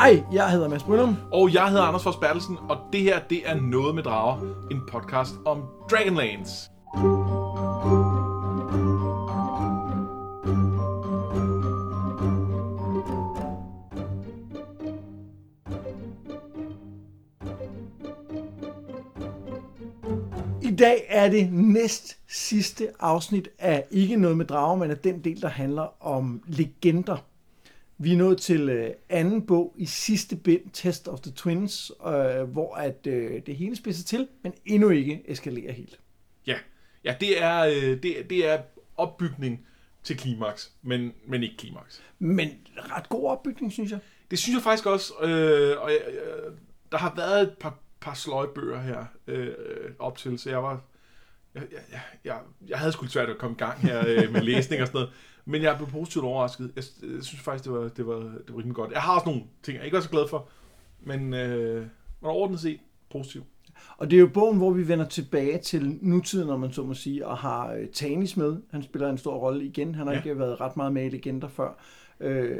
Hej, jeg hedder Mads Brynum. Og jeg hedder Anders Fors Bertelsen, og det her, det er Noget med Drager, en podcast om Dragonlance. I dag er det næst sidste afsnit af Ikke noget med drager, men af den del, der handler om legender. Vi er nået til øh, anden bog i sidste bind, Test of the Twins, øh, hvor at øh, det hele spidser til, men endnu ikke eskalerer helt. Ja, ja det, er, øh, det, det er opbygning til klimaks, men, men ikke klimaks. Men ret god opbygning, synes jeg. Det synes jeg faktisk også, øh, og øh, der har været et par, par sløjbøger her øh, op til, så jeg var... Jeg, jeg, jeg, jeg havde sgu svært at komme i gang her øh, med læsning og sådan noget, men jeg blev positivt overrasket. Jeg, jeg synes faktisk, det var, det, var, det var rimelig godt. Jeg har også nogle ting, jeg ikke er så glad for, men øh, overordnet set positiv. Og det er jo bogen, hvor vi vender tilbage til nutiden, når man så må sige, og har øh, Tanis med. Han spiller en stor rolle igen. Han har ja. ikke været ret meget med i legender før. Øh,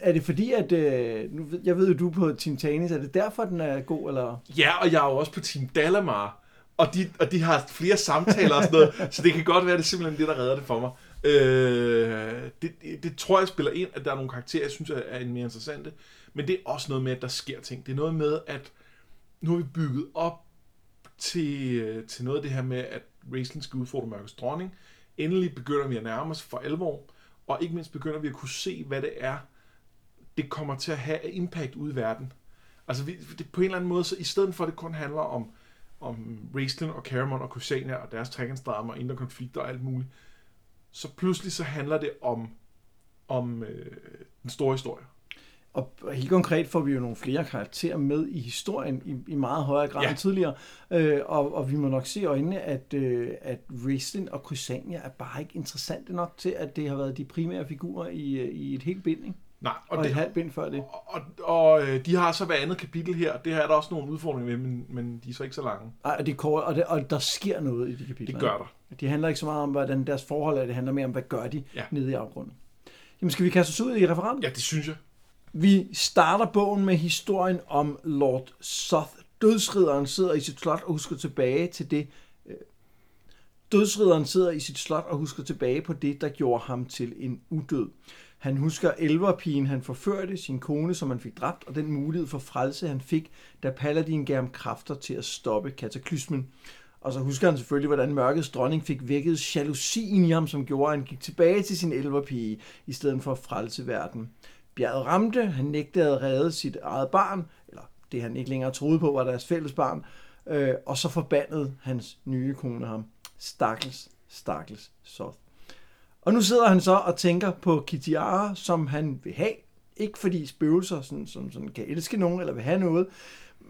er det fordi, at... Øh, nu, jeg ved jo, du er på Team Tanis. Er det derfor, den er god, eller... Ja, og jeg er jo også på Team Dalamar, og de, og de har flere samtaler og sådan noget, så det kan godt være, at det er simpelthen det, der redder det for mig. Øh, det, det, det tror jeg spiller ind, at der er nogle karakterer, jeg synes er, er mere interessante, men det er også noget med, at der sker ting. Det er noget med, at nu har vi bygget op til, øh, til noget af det her med, at Raistlin skal udfordre Mørkets Dronning. Endelig begynder vi at nærme os for alvor, og ikke mindst begynder vi at kunne se, hvad det er, det kommer til at have af impact ude i verden. Altså vi, det, på en eller anden måde, så i stedet for at det kun handler om, om Raistlin og Caramon og Kusania og deres trækkenstrammer og indre konflikter og alt muligt, så pludselig så handler det om, om øh, den store historie. Og helt konkret får vi jo nogle flere karakterer med i historien i, i meget højere grad ja. End tidligere. Øh, og, og vi må nok se i øjnene, at, øh, at Raistlin og Crysania er bare ikke interessante nok til, at det har været de primære figurer i, øh, i et helt bind, ikke? Nej, Og, og et halvt bind før det. Og, og, og øh, de har så hver andet kapitel her, det her er der også nogle udfordringer med, men, men de er så ikke så lange. Ej, og, det er kort, og, det, og der sker noget i de kapitler. Det gør ikke? der. De handler ikke så meget om, hvordan deres forhold er, det handler mere om, hvad gør de ja. Ja. nede i afgrunden. Jamen skal vi kaste os ud i referatet? Ja, det synes jeg. Vi starter bogen med historien om Lord Soth. Dødsridderen sidder i sit slot og husker tilbage til det. øh, Dødsridderen sidder i sit slot og husker tilbage på det, der gjorde ham til en udød. Han husker elverpigen, han forførte, sin kone, som han fik dræbt, og den mulighed for frelse, han fik, da Paladin gav ham kræfter til at stoppe kataklysmen. Og så husker han selvfølgelig, hvordan mørkets dronning fik vækket jalousien i ham, som gjorde, at han gik tilbage til sin elverpige, i stedet for at frelse verden. Bjerget ramte, han nægtede at redde sit eget barn, eller det han ikke længere troede på var deres fælles barn, øh, og så forbandede hans nye kone ham. Stakkels, stakkels Soth. Og nu sidder han så og tænker på Kitiara, som han vil have. Ikke fordi spøgelser sådan, som sådan kan elske nogen eller vil have noget,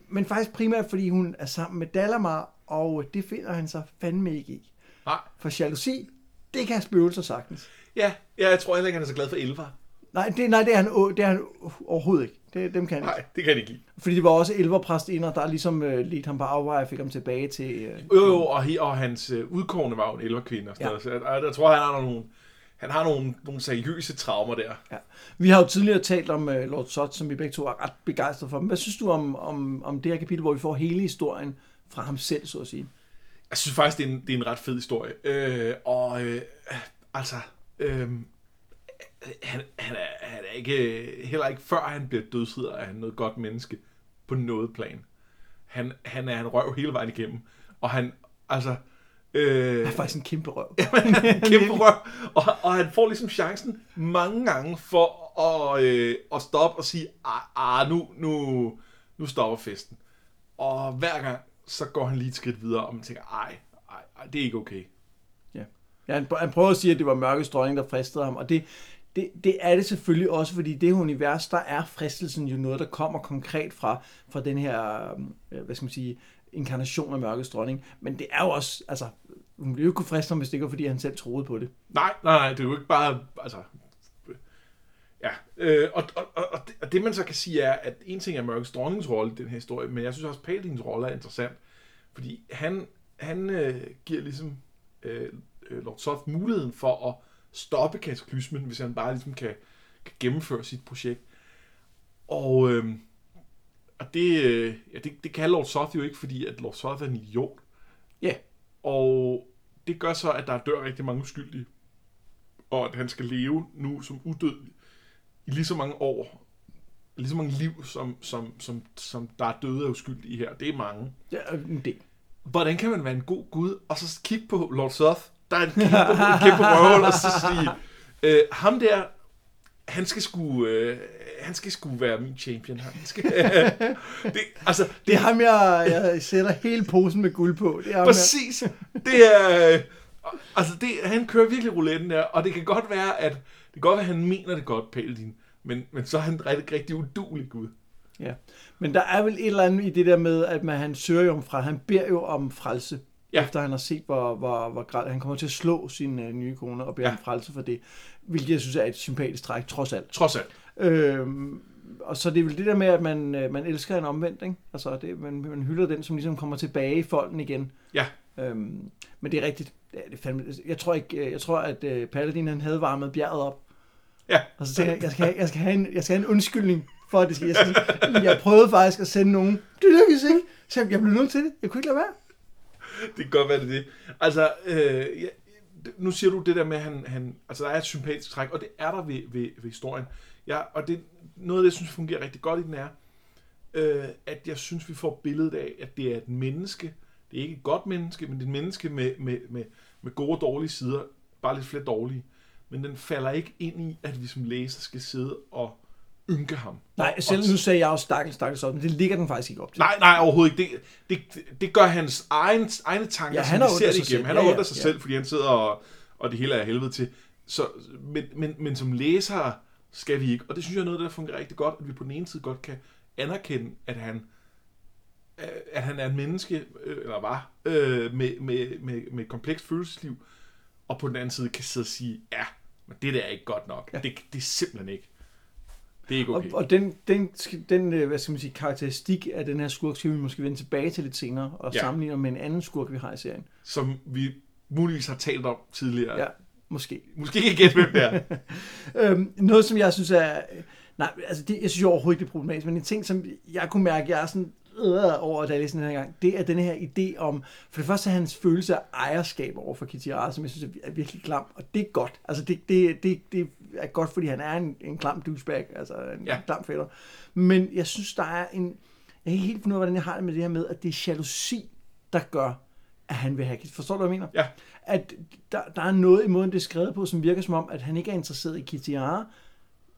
men faktisk primært fordi hun er sammen med Dalamar, og det finder han sig fandme ikke i. Nej. For jalousi, det kan spøgelser sagtens. Ja, ja, jeg tror heller ikke, han er så glad for elver. Nej, det, nej, det, er han, det er han overhovedet ikke. Det, dem kan han ikke. Nej, det kan de ikke lide. Fordi det var også elverpræstinder, der ligesom øh, ledte ham på afveje og fik ham tilbage til... Øh, Jo, jo, og, he, og hans øh, udkårne var jo en elverkvinde og sådan Ja. noget. Så jeg, jeg, jeg tror, han har nogle, han har nogle, nogle seriøse traumer der. ja. Vi har jo tidligere talt om øh, Lord Sot, som vi begge to er ret begejstrede for. Men hvad synes du om, om, om det her kapitel, hvor vi får hele historien fra ham selv, så at sige? Jeg synes faktisk, det er en, det er en ret fed historie. Øh, og øh, altså, øh, han, han, er, han er ikke, heller ikke før han bliver dødsridder, er han noget godt menneske på noget plan. Han, han er en røv hele vejen igennem. Og han, altså... Øh, Han er faktisk en kæmpe røv. er en kæmpe røv. Og, han får ligesom chancen mange gange for at, øh, at stoppe og sige, ah, ah nu, nu, nu stopper festen. Og hver gang, så går han lige et skridt videre, og man tænker, ej, ej, ej det er ikke okay. Ja. ja han, han prøver at sige, at det var mørke dronning, der fristede ham, og det, det, det er det selvfølgelig også, fordi det univers, der er fristelsen jo noget, der kommer konkret fra, fra den her, øh, hvad skal man sige, inkarnation af mørkets dronning. Men det er jo også, altså, hun ville jo ikke kunne friste ham, hvis det ikke var, fordi han selv troede på det. Nej, nej, nej, det er jo ikke bare, altså... Ja, øh, og, og, og, og, det, og det man så kan sige er, at en ting er Mørkets dronningens rolle i den her historie, men jeg synes også, at rolle er interessant, fordi han, han øh, giver ligesom øh, øh, Lord Soth muligheden for at stoppe kataklysmen, hvis han bare ligesom kan, kan gennemføre sit projekt. Og, øh, og det, øh, ja, det, det kan Lord Soth jo ikke, fordi at Lord Soth er en idiot. Ja. Og det gør så, at der dør rigtig mange uskyldige. Og at han skal leve nu som udødelig i lige så mange år, lige så mange liv, som, som, som, som der er døde af uskyldige her. Det er mange. Ja, en del. Hvordan kan man være en god gud, og så kigge på Lord Soth, der er en kæmpe, en kæmpe røvhul, og så sige, øh, ham der, han skal sgu, øh, han skal sgu være min champion. Han skal, det, altså, det, Det er ham, jeg, jeg sætter hele posen med guld på. Det er ham, jeg, Præcis. Det er... øh, Altså, det, han kører virkelig rouletten der, og det kan godt være, at det kan godt være, at han mener det godt, Paladin, men, men så er han rigtig, rigtig udulig gud. ja. Men der er vel et eller andet i det der med, at man, han søger jo om fra, han beder jo om frelse. Ja. Efter han har set, hvor, hvor, hvor grad han kommer til at slå sin øh, nye kone og beder Ja. om frelse for det. Hvilket jeg synes er et sympatisk træk, trods alt. Trods alt. Øhm, og så det er vel det der med, at man, øh, man elsker en omvendt, ikke? Altså, det, man, man hylder den, som ligesom kommer tilbage i folden igen. Ja. Øhm, men det er rigtigt. Ja, det er fandme, jeg tror ikke, øh, jeg tror, at øh, Paladin han havde varmet bjerget op. Ja. Og så tænkte jeg, jeg skal, have, jeg skal, have, en, jeg skal have en undskyldning for, at det skal. Jeg, skal, jeg prøvede faktisk at sende nogen. Det lykkedes ikke. Så jeg blev nødt til det. Jeg kunne ikke lade være. Det kan godt være, det er det. Altså, øh, ja, nu siger du det der med, at han, han, altså, der er et sympatisk træk, og det er der ved, ved, ved historien. Ja, og det, noget af det, jeg synes fungerer rigtig godt i den er, øh, at jeg synes, vi får billedet af, at det er et menneske. Det er ikke et godt menneske, men det er et menneske med, med, med, med gode og dårlige sider. Bare lidt flere dårlige. Men den falder ikke ind i, at vi som læser skal sidde og ynke ham. Nej, selv nu sagde jeg også stakkels, stakkels op, men det ligger den faktisk ikke op til. Nej, nej, overhovedet ikke. Det, det, det gør hans egen, egne tanker, Ja, ja, han som vi ser det sig igennem. selv. Han Ja, har ja, af sig ja. selv, fordi han sidder og, og det hele er helvede til. Så, men, men, men som læser skal vi ikke, og det synes jeg er noget, der fungerer rigtig godt, at vi på den ene side godt kan anerkende, at han øh, at han er et menneske, øh, eller var, øh, med, med, med, med et komplekst følelsesliv, og på den anden side kan sidde og sige, ja, men det der er ikke godt nok. Ja. Ja. Det, det er simpelthen ikke. Det er ikke okay. Og, og den, den, den øh, hvad skal man sige, karakteristik af den her skurk skal vi måske vende tilbage til lidt senere og ja. Sammenligne med en anden skurk, vi har i serien. Som vi muligvis har talt om tidligere. Ja, måske. Måske ikke gætte, hvem det er. Øhm, noget, som jeg synes er... Nej, altså det, jeg synes jo overhovedet ikke, det er problematisk, men en ting, som jeg kunne mærke, jeg er sådan øh, over, da jeg læste den her gang, det er den her idé om, for det første hans følelse af ejerskab over for Kitty som jeg synes er virkelig klam, og det er godt. Altså det, det, det, det er godt, fordi han er en, en klam douchebag, altså en ja. Klam fætter. Men jeg synes, der er en... Jeg kan ikke helt finde ud af, hvordan jeg har det med det her med, at det er jalousi, der gør, at han vil have Kitty. Forstår du, hvad jeg mener? Ja. At der, der er noget i måden, det er skrevet på, som virker som om, at han ikke er interesseret i Kitty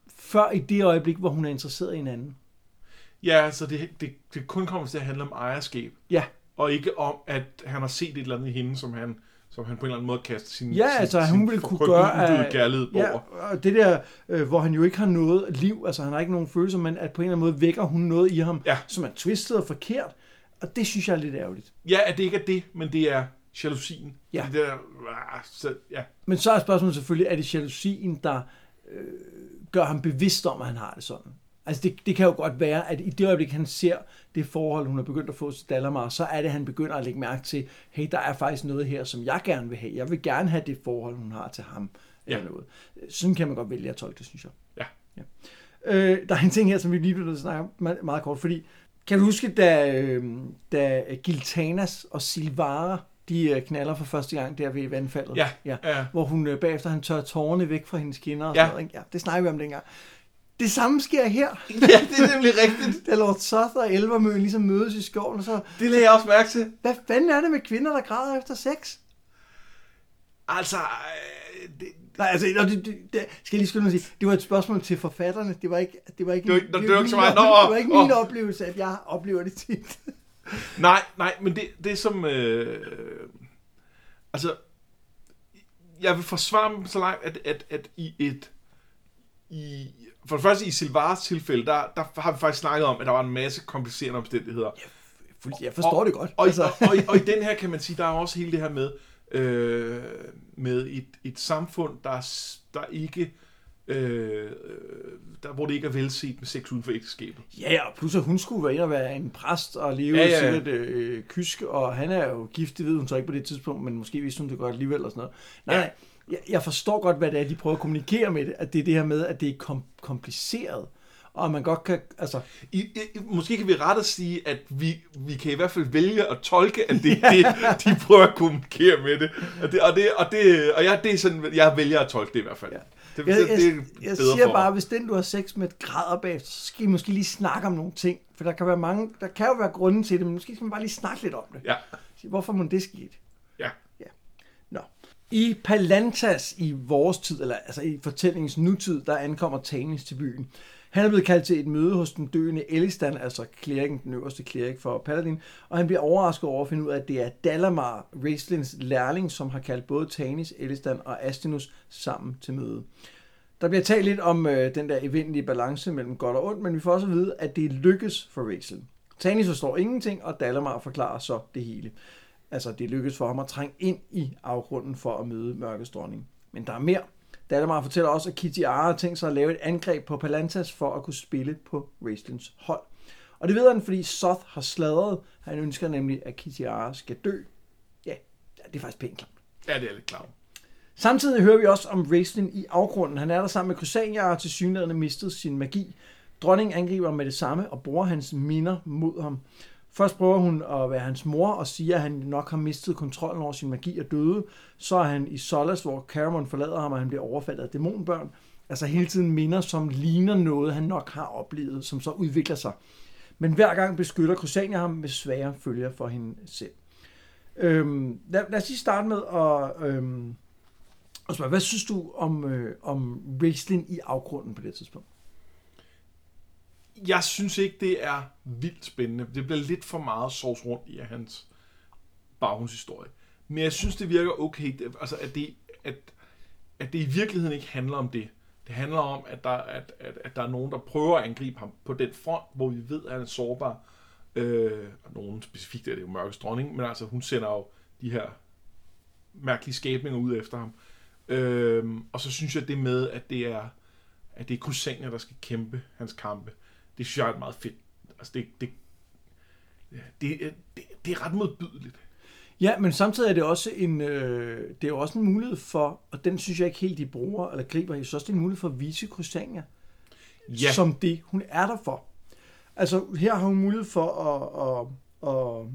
før i det øjeblik, hvor hun er interesseret i en anden. Ja, så det, det, det kun kommer til at handle om ejerskab, Ja, og ikke om, at han har set et eller andet i hende, som han, som han på en eller anden måde kaster sin, Ja, sin, altså, sin hun ville kunne gøre, kærlighed ja over. og det der, øh, hvor han jo ikke har noget liv, altså han har ikke nogen følelser, men at på en eller anden måde vækker hun noget i ham, Ja. som er twistet og forkert, og det synes jeg er lidt ærgerligt. Ja, at det ikke er det, men det er jalousien. Ja. Det der, ah, så, ja. Men så er spørgsmålet selvfølgelig, er det jalousien, der øh, gør ham bevidst om, at han har det sådan? Altså det, det kan jo godt være, at i det øjeblik, han ser det forhold, hun har begyndt at få til Dalamar, så er det, at han begynder at lægge mærke til, hey, der er faktisk noget her, som jeg gerne vil have. Jeg vil gerne have det forhold, hun har til ham. Eller Ja. noget. Sådan kan man godt vælge at tolke det, synes jeg. Ja. ja. Øh, der er en ting her, som vi lige blev nødt til at snakke meget, meget kort, fordi kan du huske, da, øh, da Giltanas og Silvara, de øh, knaller for første gang der ved vandfaldet? Ja, ja ja. hvor hun øh, bagefter han tør tårerne væk fra hendes kinder og Ja. sådan noget. Ja, det snakker vi om dengang. Det samme sker her, ja, det er nemlig rigtigt. da Lord Soth og Elvermøen ligesom mødes i skoven, og så, Det lagde jeg også mærke til. hvad fanden er det med kvinder, der græder efter sex? Altså, øh, det, Nej, altså, det, det, det, skal jeg lige mig at sige, det var et spørgsmål til forfatterne. Det var ikke, det var ikke, Det ikke- det var ikke min det var ikke min oplevelse, at jeg oplever det tit. Nej, nej, men det, det er som... Øh, altså, jeg vil forsvare dem så langt, at, at, at i et... I, for det første i Silvars tilfælde, der, der har vi faktisk snakket om, at der var en masse komplicerende omstændigheder. Jeg forstår og, det godt. Og, altså. og, og, og i den her kan man sige, der er også hele det her med, øh, med et, et samfund, der, der ikke... Øh, der, hvor det ikke er velset med sex uden for ægteskabet. Ja, og plus at hun skulle være ind og være en præst og leve ja. ja. sikkert øh, kysk, og han er jo gift, det ved hun så ikke på det tidspunkt, men måske vidste hun det godt alligevel og sådan noget. Nej, Ja. nej, jeg, jeg forstår godt, hvad det er, de prøver at kommunikere med det, at det er det her med, at det er kom- kompliceret, og man godt kan, altså, I, I, måske kan vi ret at sige, at vi, vi kan i hvert fald vælge at tolke, at det er det, de prøver at kommunikere med det. Og, det, og, det, og, det, og jeg, det er sådan, jeg vælger at tolke det i hvert fald. Ja. Det, jeg, det, det er jeg, jeg siger for bare, hvis den du har sex med græder bagefter, så skal I måske lige snakke om nogle ting, for der kan være mange, der kan jo være grunden til det, men måske skal man bare lige snakke lidt om det. Ja, Hvorfor må det ske? I Palantas i vores tid, eller altså i fortællingens nutid, der ankommer Tanis til byen. Han er blevet kaldt til et møde hos den døende Elistan, altså klerikken, den øverste klerik for Paladin, og han bliver overrasket over at finde ud af, at det er Dalamar, Raislins lærling, som har kaldt både Tanis, Elistan og Astinus sammen til møde. Der bliver talt lidt om øh, den der eventlige balance mellem godt og ondt, men vi får også at vide, at det lykkes for Raislin. Tanis forstår ingenting, og Dalamar forklarer så det hele. Altså, det lykkedes for ham at trænge ind i afgrunden for at møde mørkets dronning. Men der er mere. Dalamar fortæller også, at Kitty Ara har tænkt sig at lave et angreb på Palantas for at kunne spille på Raistlins hold. Og det ved han, fordi Soth har sladret. Han ønsker nemlig, at Kitty Ara skal dø. Ja, det er faktisk pænt klart. Ja, det er lidt klart. Samtidig hører vi også om Raislin i afgrunden. Han er der sammen med Crusania og har til synligheden mistet sin magi. Dronningen angriber med det samme og bruger hans minder mod ham. Først prøver hun at være hans mor og siger, at han nok har mistet kontrollen over sin magi og døde. Så er han i Solas, hvor Caramon forlader ham, og han bliver overfaldet af dæmonbørn. Altså hele tiden minder, som ligner noget, han nok har oplevet, som så udvikler sig. Men hver gang beskytter Crusania ham med svære følger for hende selv. Øhm, lad, lad os lige starte med at, øhm, at spørge, hvad synes du om, øh, om wrestling i afgrunden på det tidspunkt? Jeg synes ikke, det er vildt spændende. Det bliver lidt for meget sovs rundt i hans baggrundshistorie. Men jeg synes, det virker okay, det- altså, at, det, at, at det i virkeligheden ikke handler om det. Det handler om, at der, at, at, at der er nogen, der prøver at angribe ham på den front, hvor vi ved, at han er sårbar. Øh, og nogen specifikt er det jo Mørkes dronning, men altså hun sender jo de her mærkelige skabninger ud efter ham. Øh, og så synes jeg det med, at det er at det er Crusania, der skal kæmpe hans kampe. Det synes jeg er meget fedt. Altså det, det, det, det, det er ret modbydeligt. Ja, men samtidig er det også en, øh, det er også en mulighed for, og den synes jeg ikke helt, de bruger eller griber, jeg synes også, det er en mulighed for at vise Crusania Ja, som det, hun er der for. Altså, her har hun mulighed for at, at, at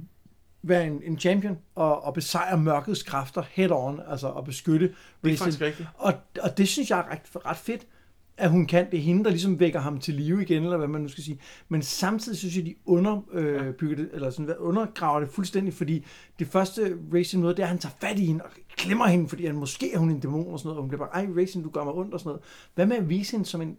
være en, en champion og, og besejre mørkets kræfter head on, altså at beskytte det er faktisk rigtigt. Og, og det synes jeg er ret, ret fedt, at hun kan. Det er hende, der ligesom vækker ham til live igen, eller hvad man nu skal sige. Men samtidig synes jeg, de underbygger det, eller sådan, undergraver det fuldstændig, fordi det første Racing møde, det er, at han tager fat i hende og klemmer hende, fordi han, måske er hun en dæmon og sådan noget, og hun bliver bare, ej Racing, du gør mig ondt og sådan noget. Hvad med at vise hende som en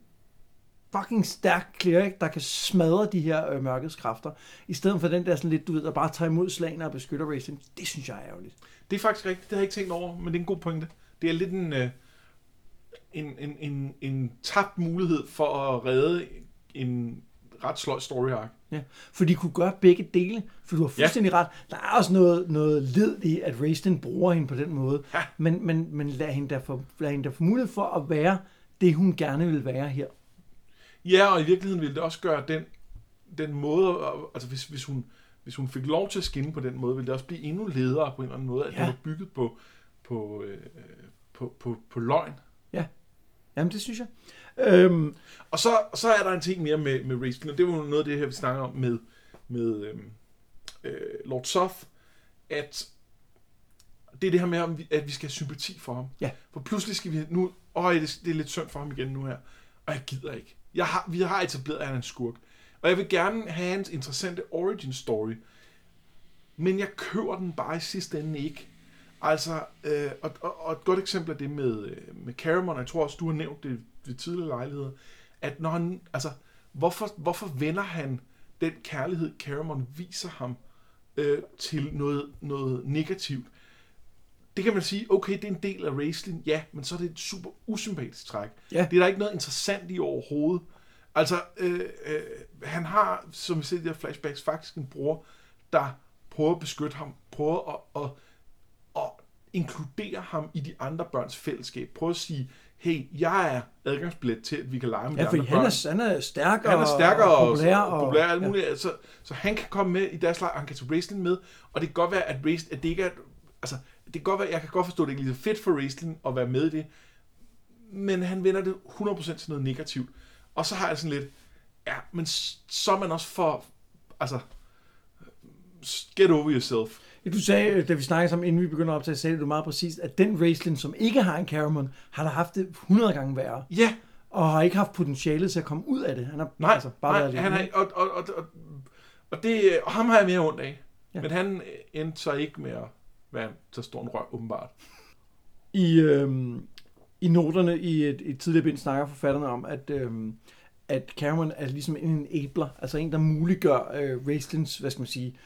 fucking stærk cleric, der kan smadre de her øh, mørkets kræfter, i stedet for den der sådan lidt, du ved, der bare tager imod slagene og beskytter Racing. Det synes jeg er ærgerligt. Det er faktisk rigtigt. Det har jeg ikke tænkt over, men det er en god pointe. Det er lidt en, øh, en, en, en, en tabt mulighed for at redde en ret sløj story arc. Ja, for de kunne gøre begge dele, for du har fuldstændig ja. ret. Der er også noget, noget led i, at Raistin bruger hende på den måde, Ja. men, men, men lad, hende der få, lad hende der få mulighed for at være det, hun gerne vil være her. Ja, og i virkeligheden ville det også gøre den, den måde, altså hvis, hvis, hun, hvis hun fik lov til at skinne på den måde, ville det også blive endnu ledere på en eller anden måde, at. Ja. det var bygget på, på, øh, på, på, på løgn. Jamen, det synes jeg. Øhm, Og så, så er der en ting mere med, med Raistlin, og det var jo noget af det her, vi snakker om med, med øhm, øh, Lord Soth, at det er det her med, at vi skal have sympati for ham. Ja. For pludselig skal vi nu, øj, det, det er lidt synd for ham igen nu her, og jeg gider ikke. Jeg har, vi har etableret, at han er en skurk. Og jeg vil gerne have hans interessante origin story, men jeg køber den bare i sidste ende ikke. Altså, øh, og, og, og et godt eksempel er det med, øh, med Caramon, og jeg tror også, du har nævnt det ved tidligere lejligheder, at når han, altså, hvorfor, hvorfor vender han den kærlighed, Caramon viser ham, øh, til noget, noget negativt? Det kan man sige, okay, det er en del af Raistlin, ja, men så er det et super usympatisk træk. Ja. Det er der ikke noget interessant i overhovedet. Altså, øh, øh, han har, som vi ser i de her flashbacks, faktisk en bror, der prøver at beskytte ham, prøver at, at inkludere ham i de andre børns fællesskab. Prøver at sige, hey, jeg er adgangsbillet til, at vi kan lege med ja, de andre han børn. er, han er stærk Han er og, stærkere og, populær. og, populær og alt muligt. Ja. Så, så han kan komme med i deres leg, og han kan tage wrestling med. Og det kan godt være, at, wrestling, at det ikke er... Altså, det kan godt være, jeg kan godt forstå, at det ikke er lige så fedt for wrestling at være med i det. Men han vender det 100% til noget negativt. Og så har jeg sådan lidt... Ja, men så er man også for... Altså... Get over yourself. Du sagde, øh, da vi snakkede sammen, inden vi begynder at optage, sagde du meget præcist, at den Raistlin, som ikke har en Caramon, har da haft det 100 gange værre, Ja, og har ikke haft potentiale til at komme ud af det. Han har nej, altså bare nej været han er, og, og, og, og, og, det, og ham har jeg mere ondt af. Ja. Men han øh, endte så ikke med at være så stor en rør, åbenbart. I, øhm, I noterne i et, et tidligere bind snakker forfatterne om, at, øhm, at Cameron er ligesom en enabler, altså en, der muliggør øh, Raistlins, hvad skal man sige,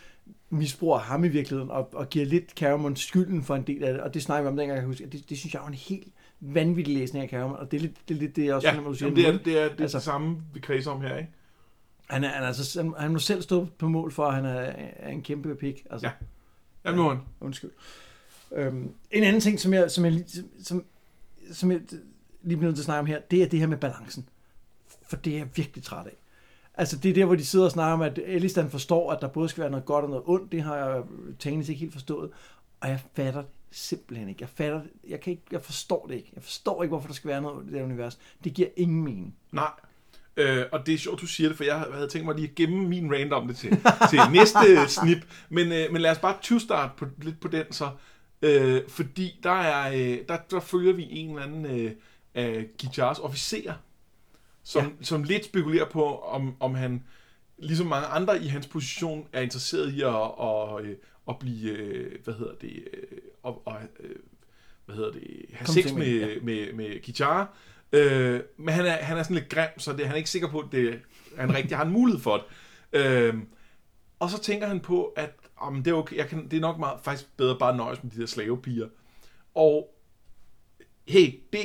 misbrug af ham i virkeligheden, og, og giver lidt Cameron skylden for en del af det, og det snakker vi om dengang, jeg kan huske, det, det synes jeg var en helt vanvittig læsning af Cameron, og det er lidt det, er lidt det jeg også Ja, fornemmer, du siger det er, det er, det, er Altså- det samme, vi kredser om her, ikke? Han, er, han, er altså, han, han må selv stå på mål for, at han er, er en kæmpe pik. Altså, Ja. Nu er han. Undskyld. Øhm, en anden ting, som jeg, som jeg, lige- som, som jeg lige bliver nødt til at snakke om her, det er det her med balancen. For det er jeg virkelig træt af. Altså det er der, hvor de sidder og snakker om, at Elistan forstår, at der både skal være noget godt og noget ondt. Det har jeg Tanis ikke helt forstået. Og jeg fatter det simpelthen ikke. Jeg fatter det. Jeg, kan ikke, jeg forstår det ikke. Jeg forstår ikke, hvorfor der skal være noget i det univers. Det giver ingen mening. Nej. Øh, og det er sjovt, du siger det, for jeg havde tænkt mig lige at gemme min rant om det til, til næste snip. Men, øh, men lad os bare 20 start på, lidt på den så. Øh, fordi der, er, øh, der, der følger vi en eller anden øh, af Gijars officerer, som, Ja. som lidt spekulerer på, om, om han, ligesom mange andre i hans position, er interesseret i at, at, øh, at blive, øh, hvad hedder det, og, øh, hvad hedder det, have Kom sex med, med, ja. med, med Gijar. Øh, men han er, han er sådan lidt grim, så det, han er ikke sikker på, at det, han rigtig har en mulighed for det. Øh, og så tænker han på, at om det er okay, jeg kan, det er nok meget, faktisk bedre bare at nøjes med de der slavepiger. Og hey, det,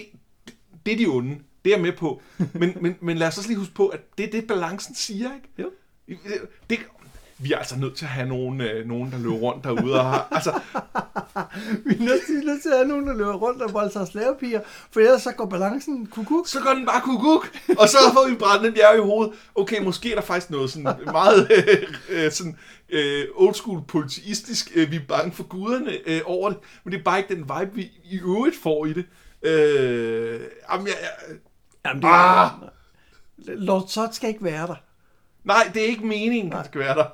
det, det er de onde. Det er jeg med på. Men, men, men lad os også lige huske på, at det er det, balancen siger, ikke? Jo. Det, vi er altså nødt til at have nogen, øh, nogen der løber rundt derude og har, altså, Vi er nødt til, nødt til at have nogen, der løber rundt og volder sig slavepiger, for ellers så går balancen kukuk. så går den bare kukuk, og så får vi brændt den bjerg i hovedet. Okay, måske er der faktisk noget sådan meget øh, øh, sådan, øh, old school politistisk, øh, vi er bange for guderne øh, over det, men det er bare ikke den vibe, vi i øvrigt får i det. Øh, jamen, jeg, jeg, Jamen, det Ah! Lord Sot skal ikke være der. nej, det er ikke meningen, at det skal være der.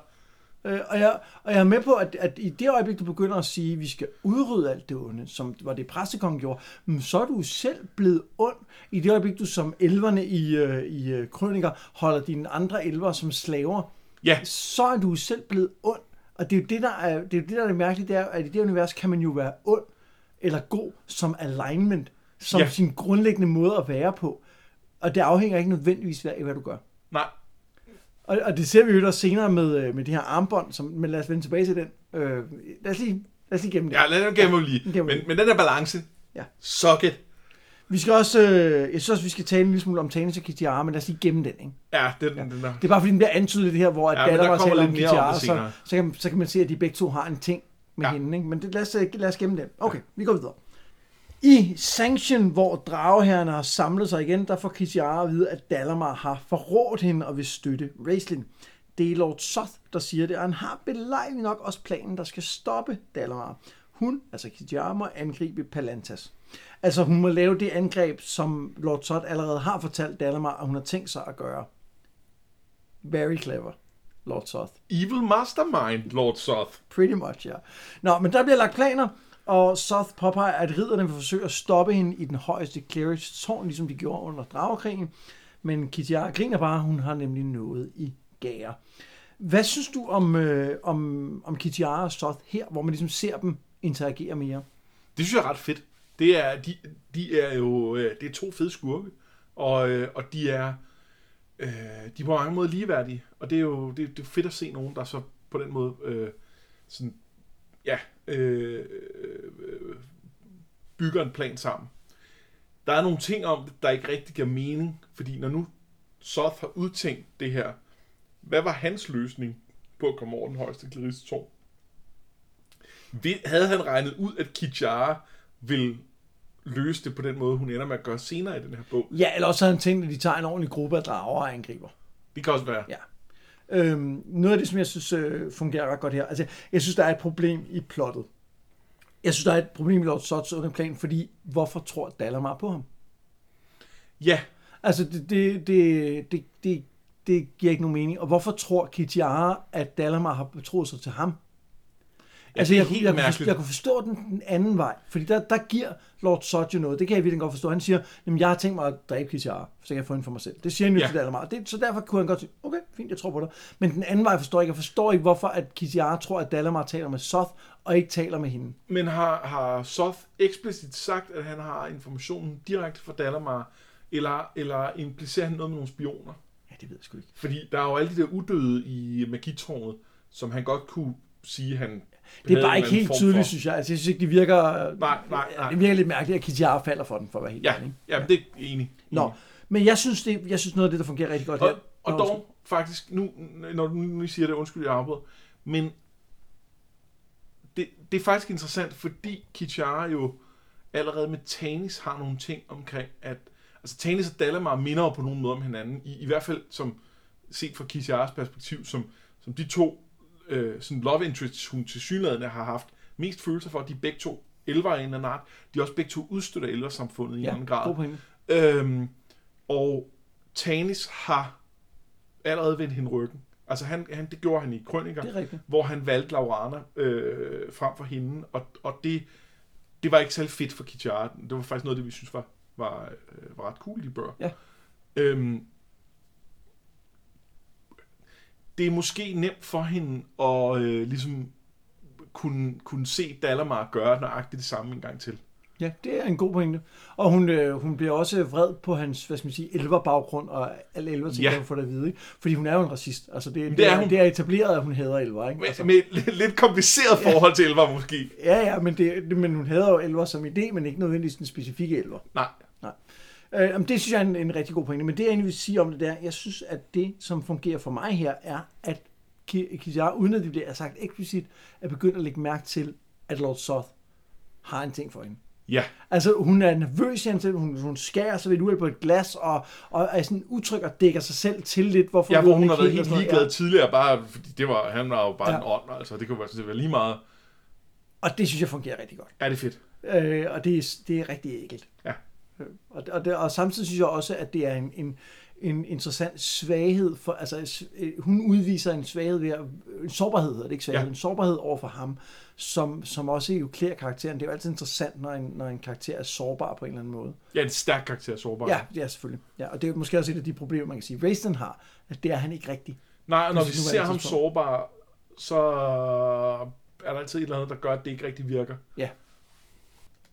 Øh, og, jeg, og jeg er med på, at, at i det øjeblik, du begynder at sige, at vi skal udrydde alt det onde, som var det præstekongen gjorde, men så er du selv blevet ond. I det øjeblik, du som elverne i, øh, i øh, krøniker holder dine andre elver som slaver, Ja, så er du selv blevet ond. Og det er jo det, der er det, er, det, der er det mærkelige, det er, at i det univers kan man jo være ond eller god som alignment, som Ja. sin grundlæggende måde at være på. Og det afhænger ikke nødvendigvis af, hvad du gør. nej, Og, og det ser vi jo også senere med, øh, med de her armbånd, som, men lad os vende tilbage til den. Øh, lad, os lige, lad os lige gennem det. ja, lad den gemme lige. Den gemmer vi. Men, men den der balance, Ja. suck it. Vi skal også, øh, jeg synes også, vi skal tale en lille smule om Tanis og Kitiara, men lad os lige gemme den. Ikke? Ja, den, ja. den der. Det er bare fordi, den bliver antydet det her, hvor at Ja, ja, datter der var taler om Kitiara, det så, så, kan, så kan man se, at de begge to har en ting med ja. Ja. hende. Ikke? Men det, lad, os, øh, lad os gemme den. Okay, vi går videre. I Sanction, hvor drageherrerne har samlet sig igen, der får Kitiara at vide, at Dalamar har forrådt hende og vil støtte Raistlin. Det er Lord Soth, der siger det, og han har belejligt nok også planen, der skal stoppe Dalamar. Hun, altså Kitiara, må angribe Palantas. Altså hun må lave det angreb, som Lord Soth allerede har fortalt Dalamar, at hun har tænkt sig at gøre. Very clever, Lord Soth. Evil Mastermind, Lord Soth. Pretty much, ja. Nå, men der bliver lagt planer, og Soth påpeger, at ridderne vil forsøge at stoppe hende i den højeste clerics tårn, ligesom de gjorde under dragekrigen. Men Kitiara griner bare, hun har nemlig noget i gære. Hvad synes du om, øh, om, om Kitiara og Soth her, hvor man ligesom ser dem interagere mere? Det synes jeg er ret fedt. Det er, de, de er jo øh, det er to fede skurke, og, øh, og de er øh, de er på mange måder ligeværdige, og det er jo det, det er fedt at se nogen, der så på den måde øh, sådan, ja, øh, øh, bygger en plan sammen. Der er nogle ting om det, der ikke rigtig giver mening, fordi når nu Soth har udtænkt det her, hvad var hans løsning på at komme over den højeste? Ved- Havde han regnet ud, at Kijara vil løse det på den måde, hun ender med at gøre senere i den her bog? Ja, eller også har han tænkt, at de tager en ordentlig gruppe af drager og angriber. Det kan også være. Ja. Øhm, noget af det, som jeg synes øh, fungerer ret godt her, altså jeg synes, der er et problem i plottet. Jeg synes, der er et problem i Lord Sots plan, fordi hvorfor tror Dalamar på ham? Ja, Altså, det, det, det, det, det, det giver ikke nogen mening. Og hvorfor tror Kitiara, at Dalamar har betroet sig til ham? Altså, det er jeg, helt jeg, jeg, kunne, jeg kunne forstå den, den anden vej, fordi der, der giver Lord Sod jo noget. Det kan jeg virkelig godt forstå. Han siger, jamen, jeg har tænkt mig at dræbe Kitiara, så kan jeg få hende for mig selv. Det siger han jo Ja. til Dalamar. Det, så derfor kunne han godt sige, okay, fint, jeg tror på dig. Men den anden vej forstår jeg ikke. Jeg forstår ikke, hvorfor at Kitiara tror, at Dalamar taler med Soth, og ikke taler med hende. Men har, har Soth eksplicit sagt, at han har informationen direkte fra Dalamar, eller, eller implicerer han noget med nogle spioner? Ja, det ved jeg sgu ikke. Fordi der er jo alle de der udøde i magitårnet, som han godt kunne sige, han Det er bare ikke helt tydeligt, for- synes jeg. Altså, jeg synes ikke, det virker... Nej, nej, nej. Det virker lidt mærkeligt, at Kitiara falder for den, for at være helt Ja, ærlig, ja, det er enig. Nå, men jeg synes, det, jeg synes noget af det, der fungerer rigtig godt Og, her... og Nå, dog, faktisk, nu, når du nu siger det, undskyld, jeg afbryder, men det, det er faktisk interessant, fordi Kichara jo allerede med Tanis har nogle ting omkring, at altså Tanis og Dalamar minder på nogen måde om hinanden, i, i hvert fald som set fra Kicharas perspektiv, som, som de to øh, sådan love interests, hun til synlædende har haft mest følelser for, at de begge to elver en eller anden art. De er også begge to udstødt af elversamfundet i en Ja, anden grad. god. Øhm, og Tanis har allerede vendt hende ryggen. Altså han, han, det gjorde han i Krøniker, er hvor han valgte Laurana øh, frem for hende, og, og det, det var ikke særlig fedt for Kichara. Det var faktisk noget af det, vi synes var, var, øh, var ret cool, de bør. Ja. Øhm, det er måske nemt for hende at øh, ligesom kunne, kunne se Dalamar gøre nøjagtigt det samme en gang til. Ja, det er en god pointe. Og hun, øh, hun bliver også vred på hans, hvad skal man sige, elverbaggrund og alle elver ting, Ja. ja. få det at vide. Ikke? Fordi hun er jo en racist. Altså, det, det, det er hun. det er etableret, at hun hader elver. Ikke? Med, Altså, med et lidt kompliceret forhold til Elvar måske. ja, ja, men, det- men hun hader jo elver som idé, men ikke nødvendigvis den specifikke elver. Nej, Øh, det synes jeg er en, en rigtig god pointe. Men det, jeg egentlig vil sige om det der, jeg synes, at det, som fungerer for mig her, er, at Ki- Kizar, uden at det bliver sagt eksplicit, er begyndt at lægge mærke til, at Lord Soth har en ting for hende. ja. Altså, hun er nervøs i hans hun, hun skærer sig ved et uheld på et glas, og, og er sådan utryg og dækker sig selv til lidt, hvorfor Ja, hvor hun har været helt sådan ligeglad tidligere, bare fordi det var, han var jo bare Ja. en ånd, altså det kunne være, det var lige meget. Ja. Og det synes jeg fungerer rigtig godt. Ja, det er fedt. Øh, og det er, det er rigtig ægelt. Ja. Og, og, det, og samtidig synes jeg også, at det er en, en, en interessant svaghed. For, altså, øh, hun udviser en svaghed ved en sårbarhed, hedder det ikke svaghed, Ja. en sårbarhed over for ham, som, som også jo klæder karakteren. Det er jo altid interessant, når en, når en karakter er sårbar på en eller anden måde. Ja, en stærk karakter, sårbar. Ja, ja, selvfølgelig. Ja, og det er måske også et af de problemer, man kan sige, Raiston har, at det er han ikke rigtig. Nej, og når vi ser ham sårbar, så er der altid et eller andet, der gør, at det ikke rigtig virker. Ja.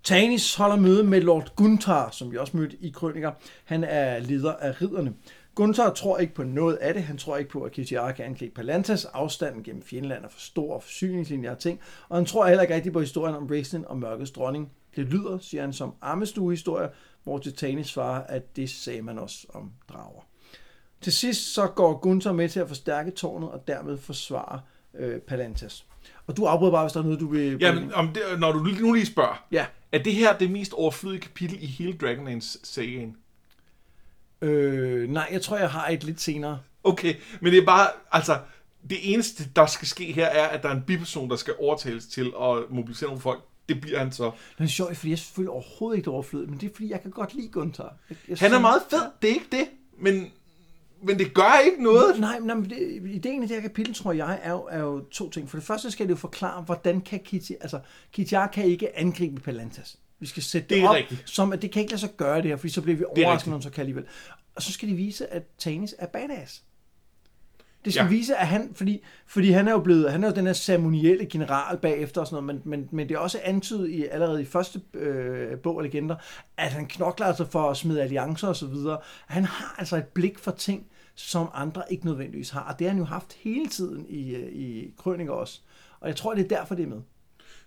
Tanis holder møde med Lord Gunther, som vi også mødte i Krøniker. Han er leder af ridderne. Gunther tror ikke på noget af det. Han tror ikke på, at Kitiara kan angribe Palantas. Afstanden gennem Fjendland er for stor, og forsyningslinjer og ting. Og han tror heller ikke rigtig på historien om Raistlin og Mørkets dronning. Det lyder, siger han, som armestuehistorie, hvor til Tanis svarer, at det sagde man også om drager. Til sidst så går Gunther med til at forstærke tårnet og dermed forsvare øh, Palantas. Og du afbryder bare, hvis der er noget, du vil... Jamen, om det, når du nu lige spørger, Ja. Er det her det mest overflødige kapitel i hele Dragonlance-sagaen? Øh, nej, jeg tror, jeg har et lidt senere. Okay, men det er bare, altså, det eneste, der skal ske her, er, at der er en biperson, der skal overtales til at mobilisere nogle folk. Det bliver han så. Det er sjovt, fordi jeg selvfølgelig overhovedet ikke det overflødigt, men det er fordi, jeg kan godt lide Gunther. Jeg, jeg Han er synes- meget fed, det er ikke det, men, men det gør ikke noget. Nej, nej, men det, ideen i det her kapitel, tror jeg, er jo, er jo to ting. For det første skal det jo forklare, hvordan kan Kitty, altså Kitiar kan ikke angribe Palantas. Vi skal sætte det, Det op, rigtigt. som at det kan ikke lade sig gøre det her, fordi så bliver vi er overrasket, når så kan alligevel. Og så skal de vise, at Tanis er badass. Det skal Ja. vise, at han, fordi, fordi han er jo blevet, han er jo den her ceremonielle general bagefter og sådan noget, men, men, men det er også antydet i, allerede i første øh, bog af legender, at han knokler altså for at smide alliancer og så videre. Han har altså et blik for ting, som andre ikke nødvendigvis har, og det har han jo haft hele tiden i, øh, i Krøniker også. Og jeg tror, det er derfor, det er med.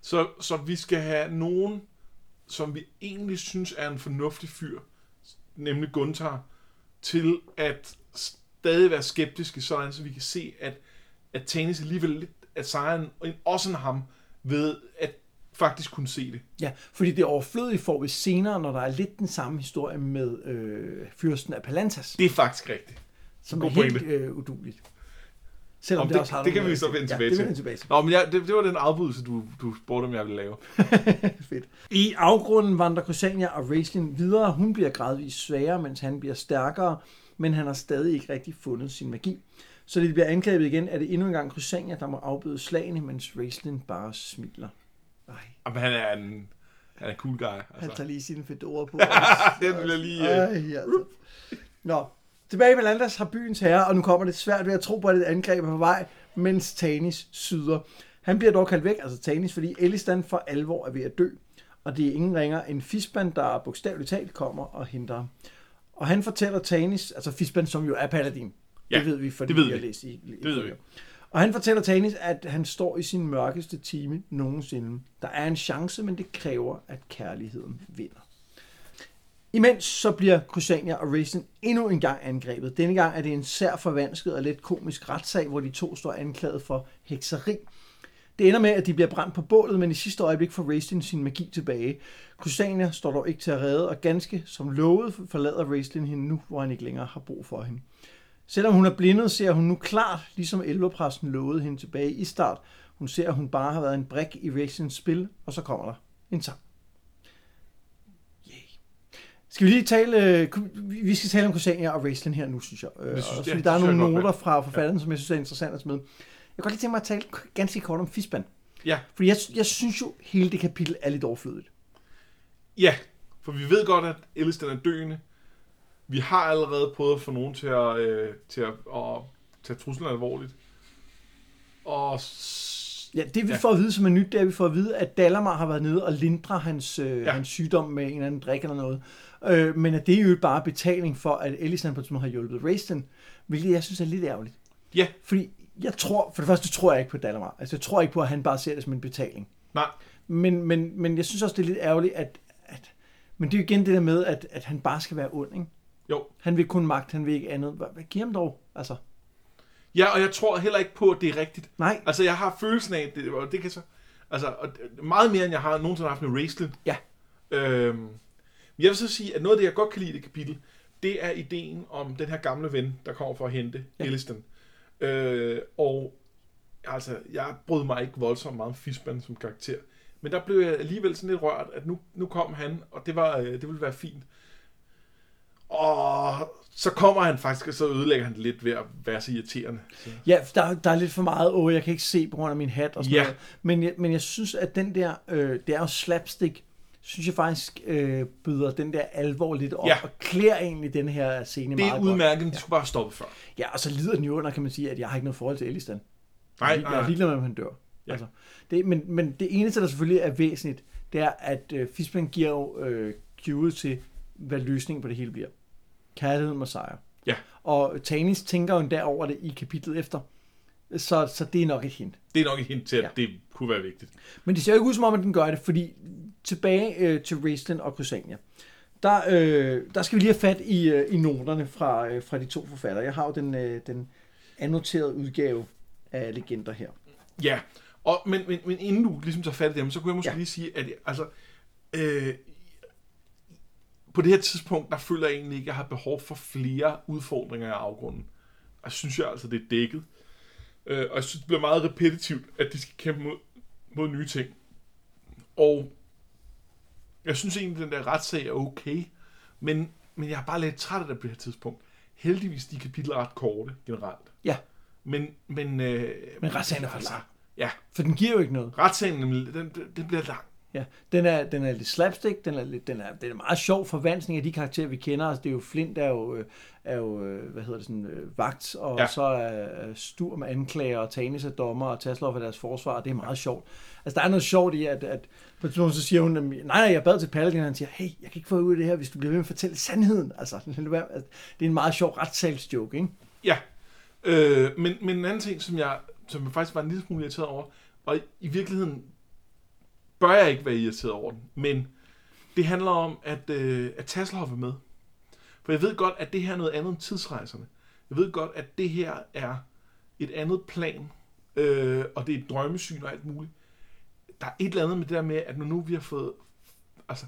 Så, så vi skal have nogen, som vi egentlig synes er en fornuftig fyr, nemlig Gunther, til at stadig være skeptiske, sådan så vi kan se, at, at Tanis alligevel lidt at sejren, også end ham, ved at faktisk kunne se det. Ja, fordi det overflødige får vi senere, når der er lidt den samme historie med øh, fyrsten af Palantas, Det er faktisk rigtigt. Som god er helt øh, uduligt. Selvom Om det, det, også har det kan nogle- vi så vende ja, tilbage det til. vender tilbage til. Nå, men ja, det, det var den afbrydelse, du, du spurgte, om jeg ville lave. Fedt. I afgrunden vandrer Crysania og Raistlin videre. Hun bliver gradvist svagere, mens han bliver stærkere. men han har stadig ikke rigtig fundet sin magi. Så det bliver angrebet igen, er det endnu en gang Crysania, der må afbøde slagene, mens Raistlin bare smiler. Ej, Jamen, han er en, han er en cool guy. han Altså. tager lige sine fedora på. Den vil jeg lige... øh, Ej, altså. Nå, tilbage i Melandras har byens herre, og nu kommer det svært ved at tro på, at et angreb er på vej, mens Tanis syder. Han bliver dog kaldt væk, altså Tanis, fordi Elistan for alvor er ved at dø. Og det er ingen ringer end Fisban, der bogstaveligt talt kommer og henter ham. Og han fortæller Tanis, altså Fisban, som jo er paladin. Ja, det ved vi, fordi det ved vi har læst i, i Det ved vi. Og han fortæller Tanis, at han står i sin mørkeste time nogensinde. Der er en chance, men det kræver, at kærligheden vinder. Imens så bliver Crusania og Racing endnu en gang angrebet. Denne gang er det en sær forvansket og lidt komisk retssag, hvor de to står anklaget for hekseri. Det ender med, at de bliver brændt på bålet, men i sidste øjeblik får Raistlin sin magi tilbage. Crusania står dog ikke til at redde, og ganske som lovet forlader Raistlin hende nu, hvor han ikke længere har brug for hende. Selvom hun er blindet, ser hun nu klart, ligesom elverpræsten lovede hende tilbage i start. Hun ser, at hun bare har været en brik i Raistlins spil, og så kommer der en sang. Skal vi lige tale, øh, vi skal tale om Crusania og Raistlin her nu, synes jeg. Øh, synes- og ja, fordi det der er nogle noter ja. fra forfatteren, som jeg synes er interessant at smide. Jeg kan godt lige tænke mig at tale ganske kort om Fisban. Ja, Fordi jeg, jeg synes jo, hele det kapitel er lidt overflødigt. ja, for vi ved godt, at Elistan er døende. Vi har allerede prøvet at få nogen til at, øh, til at, at tage truslen alvorligt. Og Ja, det vi Ja. får at vide som er nyt, det er, at vi får at vide, at Dalamar har været nede og lindre hans, øh, Ja. hans sygdom med en eller anden drik eller noget. Øh, men at det er jo bare betaling for, at Elisand på et har hjulpet Raiston, hvilket jeg synes er lidt ærgerligt. ja, Fordi jeg tror, for det første tror jeg ikke på Dalamar. Altså jeg tror ikke på, at han bare ser det som en betaling. nej, Men, men, men jeg synes også, det er lidt ærgerligt, at, at men det er jo igen det der med, at, at han bare skal være ond, ikke? jo. Han vil kun magt, han vil ikke andet. Hvad, hvad giver ham dog? Altså, Ja, og jeg tror heller ikke på, at det er rigtigt. nej. Altså, jeg har følelsen af, at det, og det kan så... Altså, og meget mere, end jeg har nogensinde haft med Raistlin. Ja. Øhm, men jeg vil så sige, at noget af det, jeg godt kan lide i det kapitel, det er ideen om den her gamle ven, der kommer for at hente Ja. Elistan. Øh, og altså, jeg brød mig ikke voldsomt meget om Fisban som karakter. Men der blev jeg alligevel sådan lidt rørt, at nu, nu kom han, og det, var, øh, det ville være fint. Og så kommer han faktisk, og så ødelægger han det lidt ved at være så irriterende. Så. Ja, der, der er lidt for meget, åh, jeg kan ikke se på grund af min hat og sådan Ja. noget. Men, jeg, men jeg synes, at den der, øh, det er jo slapstick, synes jeg faktisk øh, byder den der alvor lidt op, Ja. og klæder egentlig den her scene Det er meget udmærket, men godt. de skulle bare stoppe før. Ja, og så lider den jo under, kan man sige, at jeg har ikke noget forhold til Elistan. Nej, jeg, nej, jeg er ligeglad med, om han dør. Ja. Altså, det, men, men det eneste, der selvfølgelig er væsentligt, det er, at øh, Fisman giver jo øh, cueet til, hvad løsningen på det hele bliver. Kærligheden må sejre. Ja. Og Tanis tænker jo endda over det i kapitlet efter. Så, så det er nok et hint. Det er nok et hint til, at Ja. det kunne være vigtigt. Men det ser jo ikke ud som om, at den gør det, fordi tilbage øh, til Raistlin og Crusania, der, øh, der skal vi lige have fat i, øh, i noterne fra, øh, fra de to forfattere. Jeg har jo den, øh, den annoterede udgave af legender her. Ja, og, men, men, men inden du ligesom tager fat i dem, så kunne jeg måske ja. lige sige, at altså, øh, på det her tidspunkt, der føler jeg egentlig ikke, at jeg har behov for flere udfordringer af afgrunden. Og jeg synes jeg altså, det er dækket. Øh, og jeg synes, det bliver meget repetitivt, at de skal kæmpe mod, mod nye ting. Og jeg synes egentlig, at den der retssag er okay, men, men jeg er bare lidt træt af det på det her tidspunkt. Heldigvis de kapitler ret korte generelt. Ja, Men, men, øh, men retssagen er for altså, lang. Ja, For den giver jo ikke noget. retssagen, den, den bliver lang. Ja, den er, den er lidt slapstick, den er, lidt, den, er, den er meget sjov forvansning af de karakterer, vi kender. Altså, det er jo Flint, der er jo, øh, er jo øh, hvad hedder det, sådan, øh, vagt, og ja. Så er Stur med anklager, og Tanis er dommer, og Taslov er deres forsvar, og det er meget sjovt. Altså, der er noget sjovt i, at, at på et tidspunkt, så siger hun, nej, nej, jeg bad til Paladin, og han siger, hey, jeg kan ikke få ud af det her, hvis du bliver ved med at fortælle sandheden. Altså. Altså, det er en meget sjov retssalsjoke, ikke? Ja. Øh, men, men en anden ting, som jeg, som jeg faktisk var en lille smule irriteret over, og i virkeligheden bør jeg ikke være irriteret over den, men det handler om, at, øh, at Tasselhoff er med. For jeg ved godt, at det her er noget andet end tidsrejserne. Jeg ved godt, at det her er et andet plan, øh, og det er et drømmesyn og alt muligt. Der er et eller andet med det der med, at når nu vi har fået... Altså,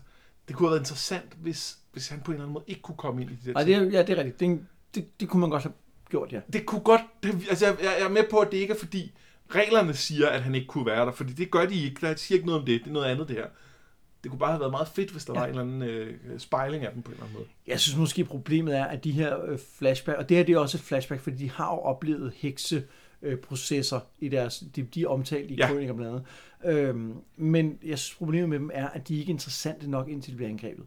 det kunne have været interessant, hvis, hvis han på en eller anden måde ikke kunne komme ind i de der Nej, det er, ja, det er rigtigt. Det, det, det kunne man godt have gjort, ja. det kunne godt... Det, altså, jeg, jeg er med på, at det ikke er fordi, reglerne siger, at han ikke kunne være der, fordi det gør de ikke. Der siger ikke noget om det. Det er noget andet, det her. det kunne bare have været meget fedt, hvis der ja. var en eller anden øh, spejling af dem på en eller anden måde. Jeg synes måske, problemet er, at de her øh, flashback, og det her det er også et flashback, fordi de har jo oplevet hekse øh, processer i deres, de, de er omtalt i Ja. krøniker blandt andet. Øhm, men jeg synes, problemet med dem er, at de ikke er interessante nok, indtil de bliver angrebet.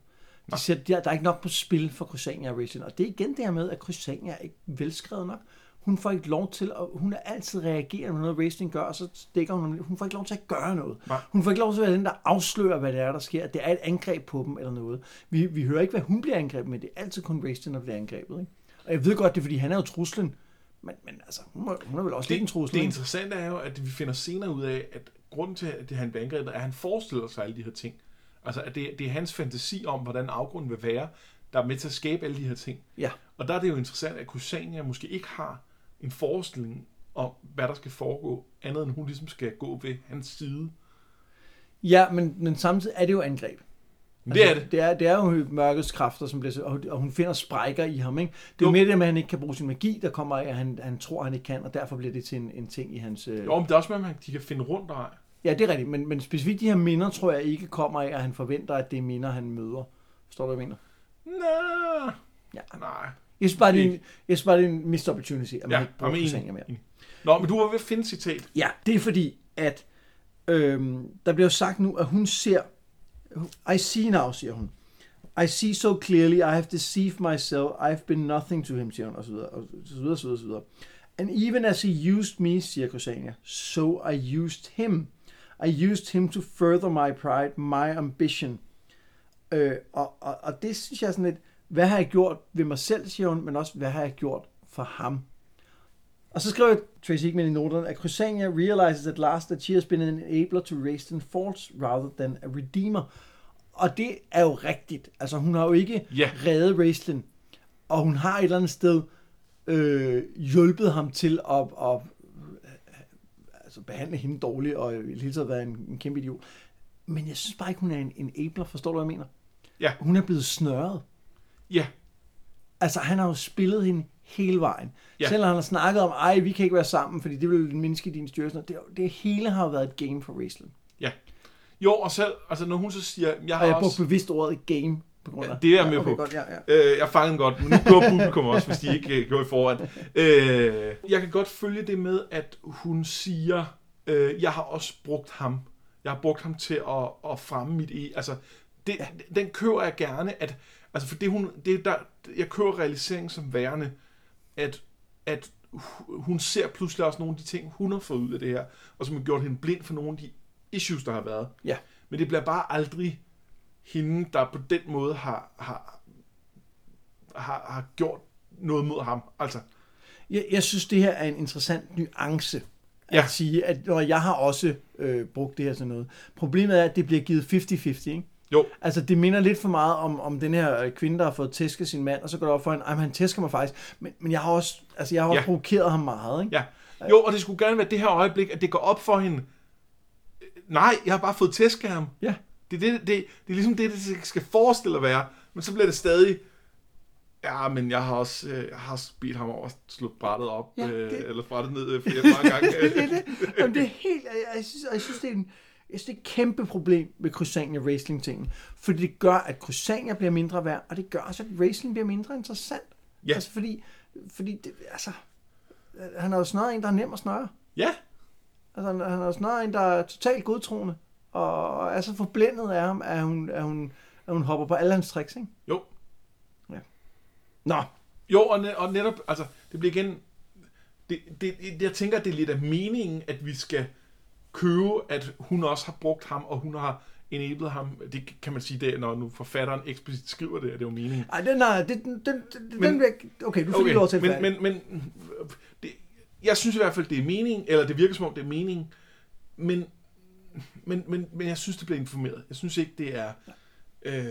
De siger, der, der er ikke nok på spil for Crysania og Racing, og det er igen det her med, at Crysania er ikke velskrevet nok. Hun får ikke lov til, og hun er altid reagerer, når noget Racing gør, og så stikker hun, hun får ikke lov til at gøre noget. Nej. Hun får ikke lov til at være den, der afslører, hvad det er, der sker. Det er et angreb på dem eller noget. Vi, vi hører ikke, hvad hun bliver angrebet med. Det er altid kun Racing, der bliver angrebet. Ikke? Og jeg ved godt, det er, fordi han er jo truslen. Men, men altså, hun, må, hun er vel også lidt en trussel. det interessante er jo, at vi finder senere ud af, at grunden til, at det, han bliver angrebet, er, at han forestiller sig alle de her ting. Altså, at det, det er hans fantasi om, hvordan afgrunden vil være, der er med til at skabe alle de her ting. Ja. Og der er det jo interessant, at Kusania måske ikke har en forestilling om, hvad der skal foregå, andet end hun ligesom skal gå ved hans side. Ja, men, men samtidig er det jo angreb. Det er det. Det er, det er jo mørkets kræfter, som bliver, og, og hun finder sprækker i ham. Ikke? Det er Jo. mere det med, at han ikke kan bruge sin magi, der kommer af, at han, han tror, han ikke kan, og derfor bliver det til en, en ting i hans... Øh... Jo, men det er også med, at de kan finde rundt og Ja, det er rigtigt, men, men specifikt de her minder, tror jeg ikke kommer af, at han forventer, at det er minder, han møder. Forstår du, hvad jeg mener? Nej. Ja. Nej. Synes bare, en, synes bare, en missed opportunity, at man Ja, ikke bruger Kusania mere. Nå, men du var ved at finde citat. Ja, det er fordi, at øhm, der bliver jo sagt nu, at hun ser, I see now, siger hun. I see so clearly, I have deceived myself, I have been nothing to him, siger hun, og så videre, og så videre, så videre, så videre. And even as he used me, siger Kusania, so I used him. I used him to further my pride, my ambition. Øh, og, og, og det synes jeg er sådan lidt, hvad har jeg gjort ved mig selv, siger hun, men også, hvad har jeg gjort for ham? Og så skriver Tracy Hickman i noterne, at Crysania realizes at last that she has been an enabler to raise in faults rather than a redeemer. Og det er jo rigtigt. Altså hun har jo ikke Ja. reddet Raistlin, og hun har et eller andet sted øh, hjulpet ham til at, at altså behandle hende dårligt, og i det hele taget være en, en kæmpe idiot. Men jeg synes bare ikke, hun er en enabler. Forstår du, hvad jeg mener? Ja. Hun er blevet snørret. Ja, Altså, han har jo spillet hende hele vejen. Ja. Selvom han har snakket om, ej, vi kan ikke være sammen, fordi det vil mindske din styrke. Det, det hele har jo været et game for Raistlin. ja. Jo, og selv, altså når hun så siger, jeg har Og jeg også... brugte bevidst ordet game på grund af... Ja, det er jeg med ja, okay, på. Godt, ja, ja. Øh, jeg fangede godt, men nu gjorde publikum også, hvis de ikke øh, gjorde i foran. Øh, jeg kan godt følge det med, at hun siger, øh, jeg har også brugt ham. Jeg har brugt ham til at, at fremme mit e. Altså, det, ja. den køber jeg gerne, at, altså for det hun, det der, jeg køber realiseringen som værende, at, at hun ser pludselig også nogle af de ting, hun har fået ud af det her, og som har gjort hende blind for nogle af de issues, der har været. Ja. Men det bliver bare aldrig hende, der på den måde har, har, har, har gjort noget mod ham. Altså, Jeg, jeg synes, det her er en interessant nuance at Ja. sige, at når jeg har også øh, brugt det her til noget. Problemet er, at det bliver givet 50-50, ikke? Jo, Altså, det minder lidt for meget om, om den her øh, kvinde, der har fået tæsket sin mand, og så går det op for hende, at han tæsker mig faktisk. Men, men jeg har også, altså, jeg har også Ja. provokeret ham meget, ikke? ja. Jo, og det skulle gerne være det her øjeblik, at det går op for hende. Øh, Nej, jeg har bare fået tæsk af ham. Ja. Det er, det, det, det er ligesom det, det skal forestille at være. Men så bliver det stadig, ja, men jeg har også jeg har også bedt ham over at slå brættet op, Ja, øh, det- eller brættet ned øh, flere mange gange. det, er det. Jamen, det er helt, jeg, jeg, synes, jeg synes, det er en, jeg synes, det er et kæmpe problem med Crysania wrestling tingen fordi det gør, at Crysania bliver mindre værd, og det gør også, at wrestling bliver mindre interessant. Ja. Altså, fordi, fordi det, altså, han har jo snøret en, der er nem at snøre. ja, Altså, han, han har jo snøret en, der er totalt godtroende, og er så forblændet af ham, at hun, at hun, at hun hopper på alle hans tricks, ikke? jo. Nå, Jo, og, ne- og netop, altså, det bliver igen, det, det, jeg tænker, at det er lidt af meningen, at vi skal købe, at hun også har brugt ham, og hun har enabled ham. Det kan man sige, det, når nu forfatteren eksplicit skriver det, at det er jo meningen. ej, den, nej, det, den, den, den, Men- den okay, du får okay, lov til at men, men, men det, jeg synes i hvert fald, det er meningen, eller det virker som om, det er meningen, men, men, men, men jeg synes, det bliver informeret. Jeg synes ikke, det er... Øh,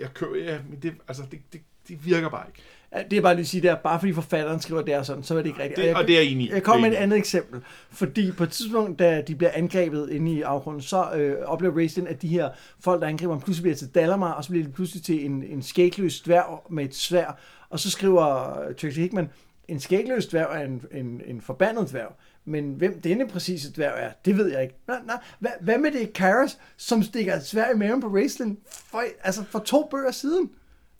jeg køber, ja, men det, altså, det, det, det virker bare ikke. Det er bare lige at sige der, bare fordi forfatteren skriver det er sådan, så er det ikke rigtigt. Det, og det er jeg enig. Jeg kommer med et andet eksempel, fordi på et tidspunkt, da de bliver angrebet inde i afgrunden, så øh, oplever Raistlin, at de her folk, der angriber ham, pludselig bliver til Dalamar, og så bliver de pludselig til en, en skægløs dværg med et svær, og så skriver øh, Tracy Hickman, en skægløs dværg er en, en, en forbandet dværg, men hvem denne præcise dværg er, det ved jeg ikke. Nej, nej. Hvad, hvad med det Karas, som stikker et svær i maven på Raistlin for, altså for to bøger siden?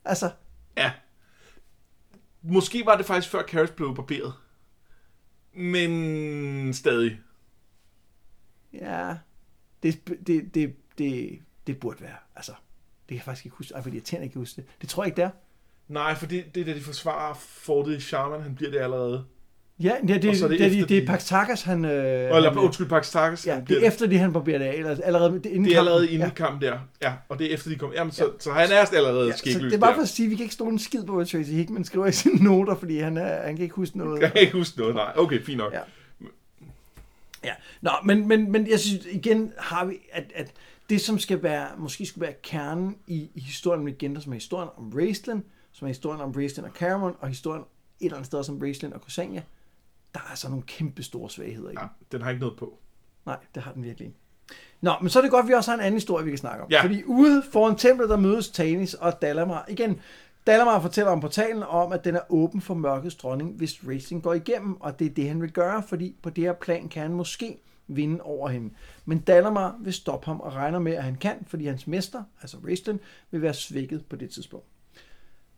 Altså, Ja. Måske var det faktisk før Carrots blev barberet. Men stadig. ja, det, det, det, det, det burde være, altså, det kan jeg faktisk ikke huske, ej, fordi jeg tænker ikke huske det. Det tror jeg ikke, det er. Nej, for det, det er da de forsvarer fortet i Shaman, han bliver det allerede. Ja, ja det, Og så er det, det det, er de- Paxtakas, han... Øh, Eller, han, undskyld, Pax Ja, han det er efter det, han barberer det af. Eller, allerede, det, er inden det er allerede inde i ja. kampen der. Ja, og det er efter de kommer. Jamen, så, så han er allerede Ja, ja, så skægløs det er bare for at sige, at vi kan ikke stå en skid på, hvad Tracy Hickman skriver i sine noter, fordi han, er, han kan ikke huske noget. Jeg kan ikke huske noget, nej. Okay, fint nok. Ja. Ja, nå, men, men, men jeg synes igen har vi, at, at det som skal være, måske skulle være kernen i, i historien om legender, som er historien om Raistlin, som er historien om Raistlin og Caramon, og historien et eller andet sted som Raistlin og Corsania, der er altså nogle kæmpe store svagheder i Ja, den. den har ikke noget på. Nej, det har den virkelig ikke. Nå, men så er det godt, at vi også har en anden historie, vi kan snakke om. Ja. Fordi ude foran templet, der mødes Tanis og Dalamar. Igen, Dalamar fortæller om portalen om, at den er åben for mørkets dronning, hvis Racing går igennem, og det er det, han vil gøre, fordi på det her plan kan han måske vinde over hende. Men Dalamar vil stoppe ham og regner med, at han kan, fordi hans mester, altså Raistlin, vil være svækket på det tidspunkt.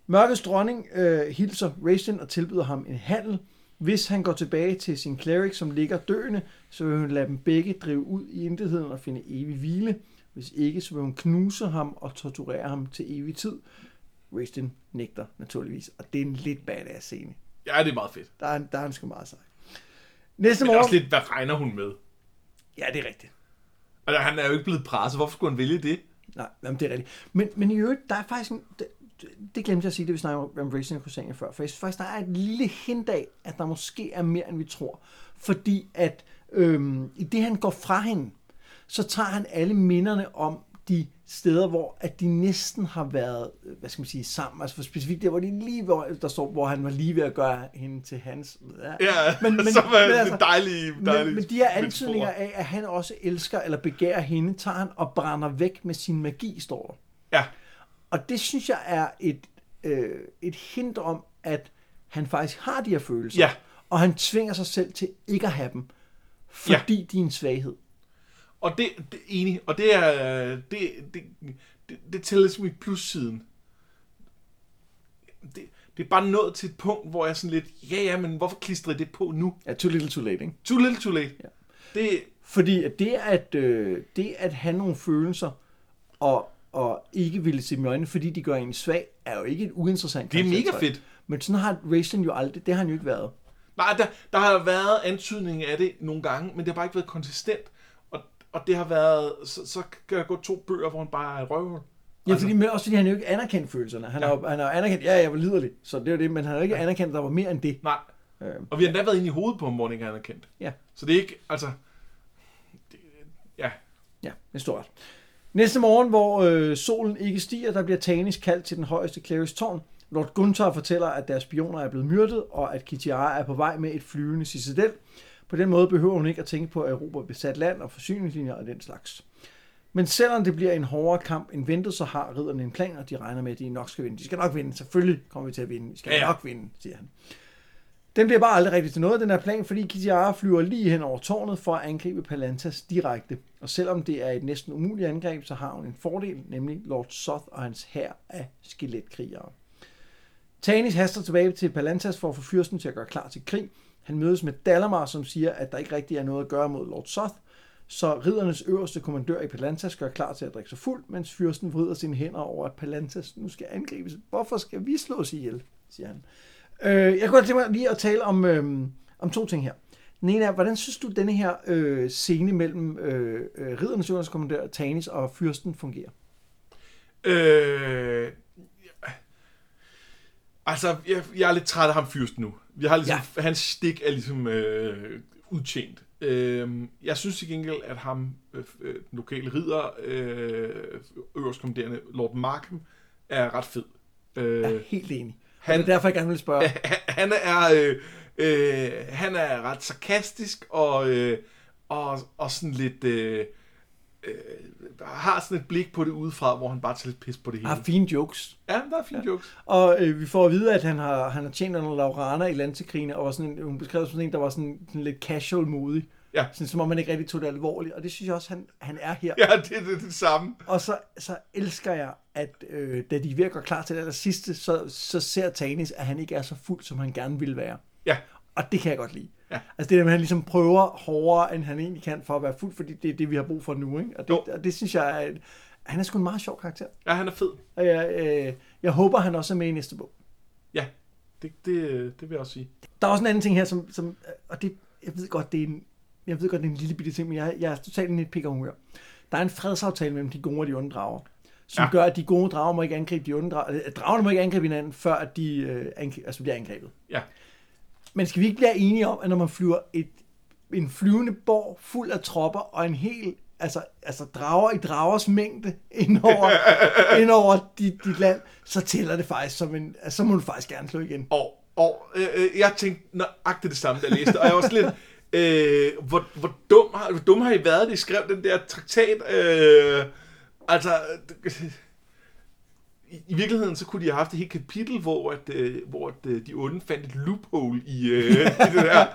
Mørkets dronning øh, hilser Raistlin og tilbyder ham en handel. Hvis han går tilbage til sin cleric, som ligger døende, så vil hun lade dem begge drive ud i intetheden og finde evig hvile. Hvis ikke, så vil hun knuse ham og torturere ham til evig tid. Raistlin nægter naturligvis, og det er en lidt badass scene. Ja, det er meget fedt. Der er, der er han sgu meget sej. Næste Men morgen... også lidt, hvad regner hun med? Ja, det er rigtigt. Altså, han er jo ikke blevet presset. Hvorfor skulle han vælge det? Nej, jamen, det er rigtigt. Men, men i øvrigt, der er faktisk en, det, glemte jeg at sige, det vi snakkede om, Racing og Crusader før. For jeg synes faktisk, der er et lille hint af, at der måske er mere, end vi tror. Fordi at øhm, i det, han går fra hende, så tager han alle minderne om de steder, hvor at de næsten har været, øh, hvad skal man sige, sammen. Altså for specifikt der, hvor de lige, hvor, der står, hvor han var lige ved at gøre hende til hans. Ja, Men- men- så var men det altså- dejlige, dejlige Men, men de her antydninger af, at han også elsker eller begærer hende, tager han og brænder væk med sin magi, står der. Ja, Og det synes jeg er et, øh, et hint om, at han faktisk har de her følelser. Ja. Og han tvinger sig selv til ikke at have dem, fordi ja. de er en svaghed. og det, det enig. Og det er, det, det, det, det tæller ligesom i plussiden. Det, det er bare nået til et punkt, hvor jeg er sådan lidt, ja ja, men hvorfor klistrer det på nu? Ja, too little too late, ikke? Too little, too late. Ja. Det, Fordi at det, at, øh, det at have nogle følelser, og, og ikke ville se dem i øjnene, fordi de gør en svag, er jo ikke et uinteressant det er mega fedt. Men sådan har Racing jo aldrig, det har han jo ikke været. Nej, der, der har været antydning af det nogle gange, men det har bare ikke været konsistent. Og, og det har været, så, så kan der gå to bøger, hvor han bare er røvhul. Ja, fordi, men også fordi han jo ikke anerkendt følelserne. Han, ja. har, han har anerkendt, ja, jeg var liderlig, så det er det, men han har ikke anerkendt, at der var mere end det. Nej. Øh, Og vi har endda været inde i hovedet på ham, hvor han ikke er anerkendt. ja, Så det er ikke, altså... Det, ja, ja, det står ret. Næste morgen, hvor øh, solen ikke stiger, der bliver Tanis kaldt til den højeste Clarice tårn. Lord Gunther fortæller, at deres spioner er blevet myrdet, og at Kitiara er på vej med et flyvende citadel. På den måde behøver hun ikke at tænke på at erobre besat land og forsyningslinjer og den slags. Men selvom det bliver en hårdere kamp end ventet, så har ridderne en plan, og de regner med, at de nok skal vinde. De skal nok vinde. Selvfølgelig kommer vi til at vinde. Vi skal ja. nok vinde, siger han. Den bliver bare aldrig rigtig til noget, den her plan, fordi Kitiara flyver lige hen over tårnet for at angribe Palantas direkte. Og selvom det er et næsten umuligt angreb, så har hun en fordel, nemlig Lord Soth og hans hær af skeletkrigere. Tanis haster tilbage til Palantas for at få fyrsten til at gøre klar til krig. Han mødes med Dalamar, som siger, at der ikke rigtig er noget at gøre mod Lord Soth, så riddernes øverste kommandør i Palantas gør klar til at drikke sig fuld, mens fyrsten vrider sine hænder over, at Palantas nu skal angribes. Hvorfor skal vi slås ihjel, siger han. Øh, jeg kunne godt tænke mig lige at tale om, øh, om to ting her. Den ene er, hvordan synes du, denne her øh, scene mellem øh, øh, riddernes øverste kommandør Tanis og fyrsten fungerer? Øh, altså, jeg, jeg er lidt træt af ham fyrst nu. Vi har ligesom, ja. Hans stik er ligesom øh, udtjent. Øh, jeg synes til gengæld, at ham, øh, øh, den lokale ridder, øh, øverstkommanderende Lord Markham, er ret fed. Øh, Jeg er helt enig. Han- det er derfor, jeg gerne vil spørge. han er øh, øh, han er ret sarkastisk og øh, og, og sådan lidt øh, øh, har sådan et blik på det udefra, hvor han bare tager lidt pis på det hele. Har fine jokes. Ja, der er fine ja. jokes. Og øh, vi får at vide, at han har, han har tjent under Laurana i Lansekrigene, og var sådan, en- hun beskrev som en, der var sådan, sådan lidt casual modig. Ja. Sådan, som om man ikke rigtig tog det alvorligt. Og det synes jeg også, han, han er her. Ja, det er det, det samme. Og så, så elsker jeg, at øh, da de er ved at gå klar til det aller sidste, så, så ser Tanis, at han ikke er så fuld, som han gerne ville være. Ja, Og det kan jeg godt lide. Ja. Altså det der med, at han ligesom prøver hårdere, end han egentlig kan, for at være fuld, fordi det er det, vi har brug for nu. Ikke? Og, det, Jo. og det synes jeg, et- han er sgu en meget sjov karakter. ja han er fed. Og jeg, øh, jeg håber, han også er med i næste bog. Ja, det, det, det vil jeg også sige. Der er også en anden ting her, som, som og det, jeg ved godt, det er en, jeg ved godt, det er en lille bitte ting, men jeg, jeg er totalt en pikker humør. Der er en fredsaftale mellem de gode og de onde drager, som Ja. gør, at de gode drager må ikke angribe de onde drager. Dragerne må ikke angribe hinanden, før at de øh, angri- altså bliver angrebet. Ja. Men skal vi ikke blive enige om, at når man flyver et, en flyvende borg fuld af tropper og en hel altså, altså drager i dragers mængde indover, indover dit, dit land, så tæller det faktisk som en, altså, så må du faktisk gerne slå igen. Og, og øh, øh, jeg tænkte nøjagtigt det samme, da jeg læste, og jeg var sådan lidt, øh, hvor, hvor, dum har, hvor dum har I været, da I skrev den der traktat? Øh, altså, i, i virkeligheden, så kunne de have haft et helt kapitel, hvor, at, øh, hvor at, øh, de onde fandt et loophole i, øh, i det der.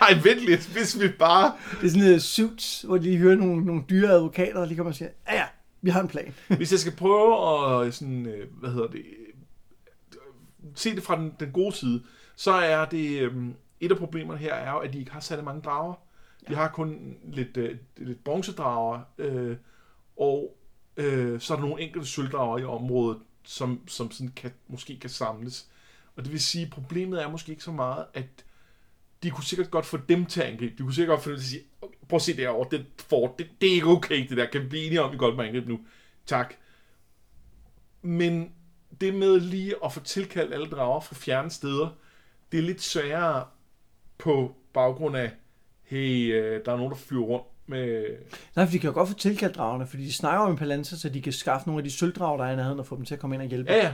Nej, vent lidt, hvis vi bare... Det er sådan noget suits, hvor de hører nogle, nogle dyre advokater, og lige kommer og siger, ja ja, vi har en plan. Hvis jeg skal prøve at sådan, øh, hvad hedder det, øh, se det fra den, den gode side, så er det, øh, et af problemerne her er jo, at de ikke har særlig mange drager. De har kun lidt, øh, lidt bronzedrager, øh, og øh, så er der nogle enkelte sølvdrager i området, som, som sådan kan, måske kan samles. Og det vil sige, at problemet er måske ikke så meget, at de kunne sikkert godt få dem til at angribe. De kunne sikkert godt få dem til at sige, "Okay, prøv at se derovre, det, for, det, det er ikke okay, det der. Kan vi blive enige om, vi godt må angribe nu? Tak. Men det med lige at få tilkaldt alle drager fra fjerne steder, det er lidt sværere på baggrund af, hey, øh, der er nogen, der flyver rundt med... Nej, for de kan jo godt få tilkaldt dragerne, fordi de snakker om en palanza, så de kan skaffe nogle af de sølvdrager, der er i nærheden, og få dem til at komme ind og hjælpe. Ja, ja.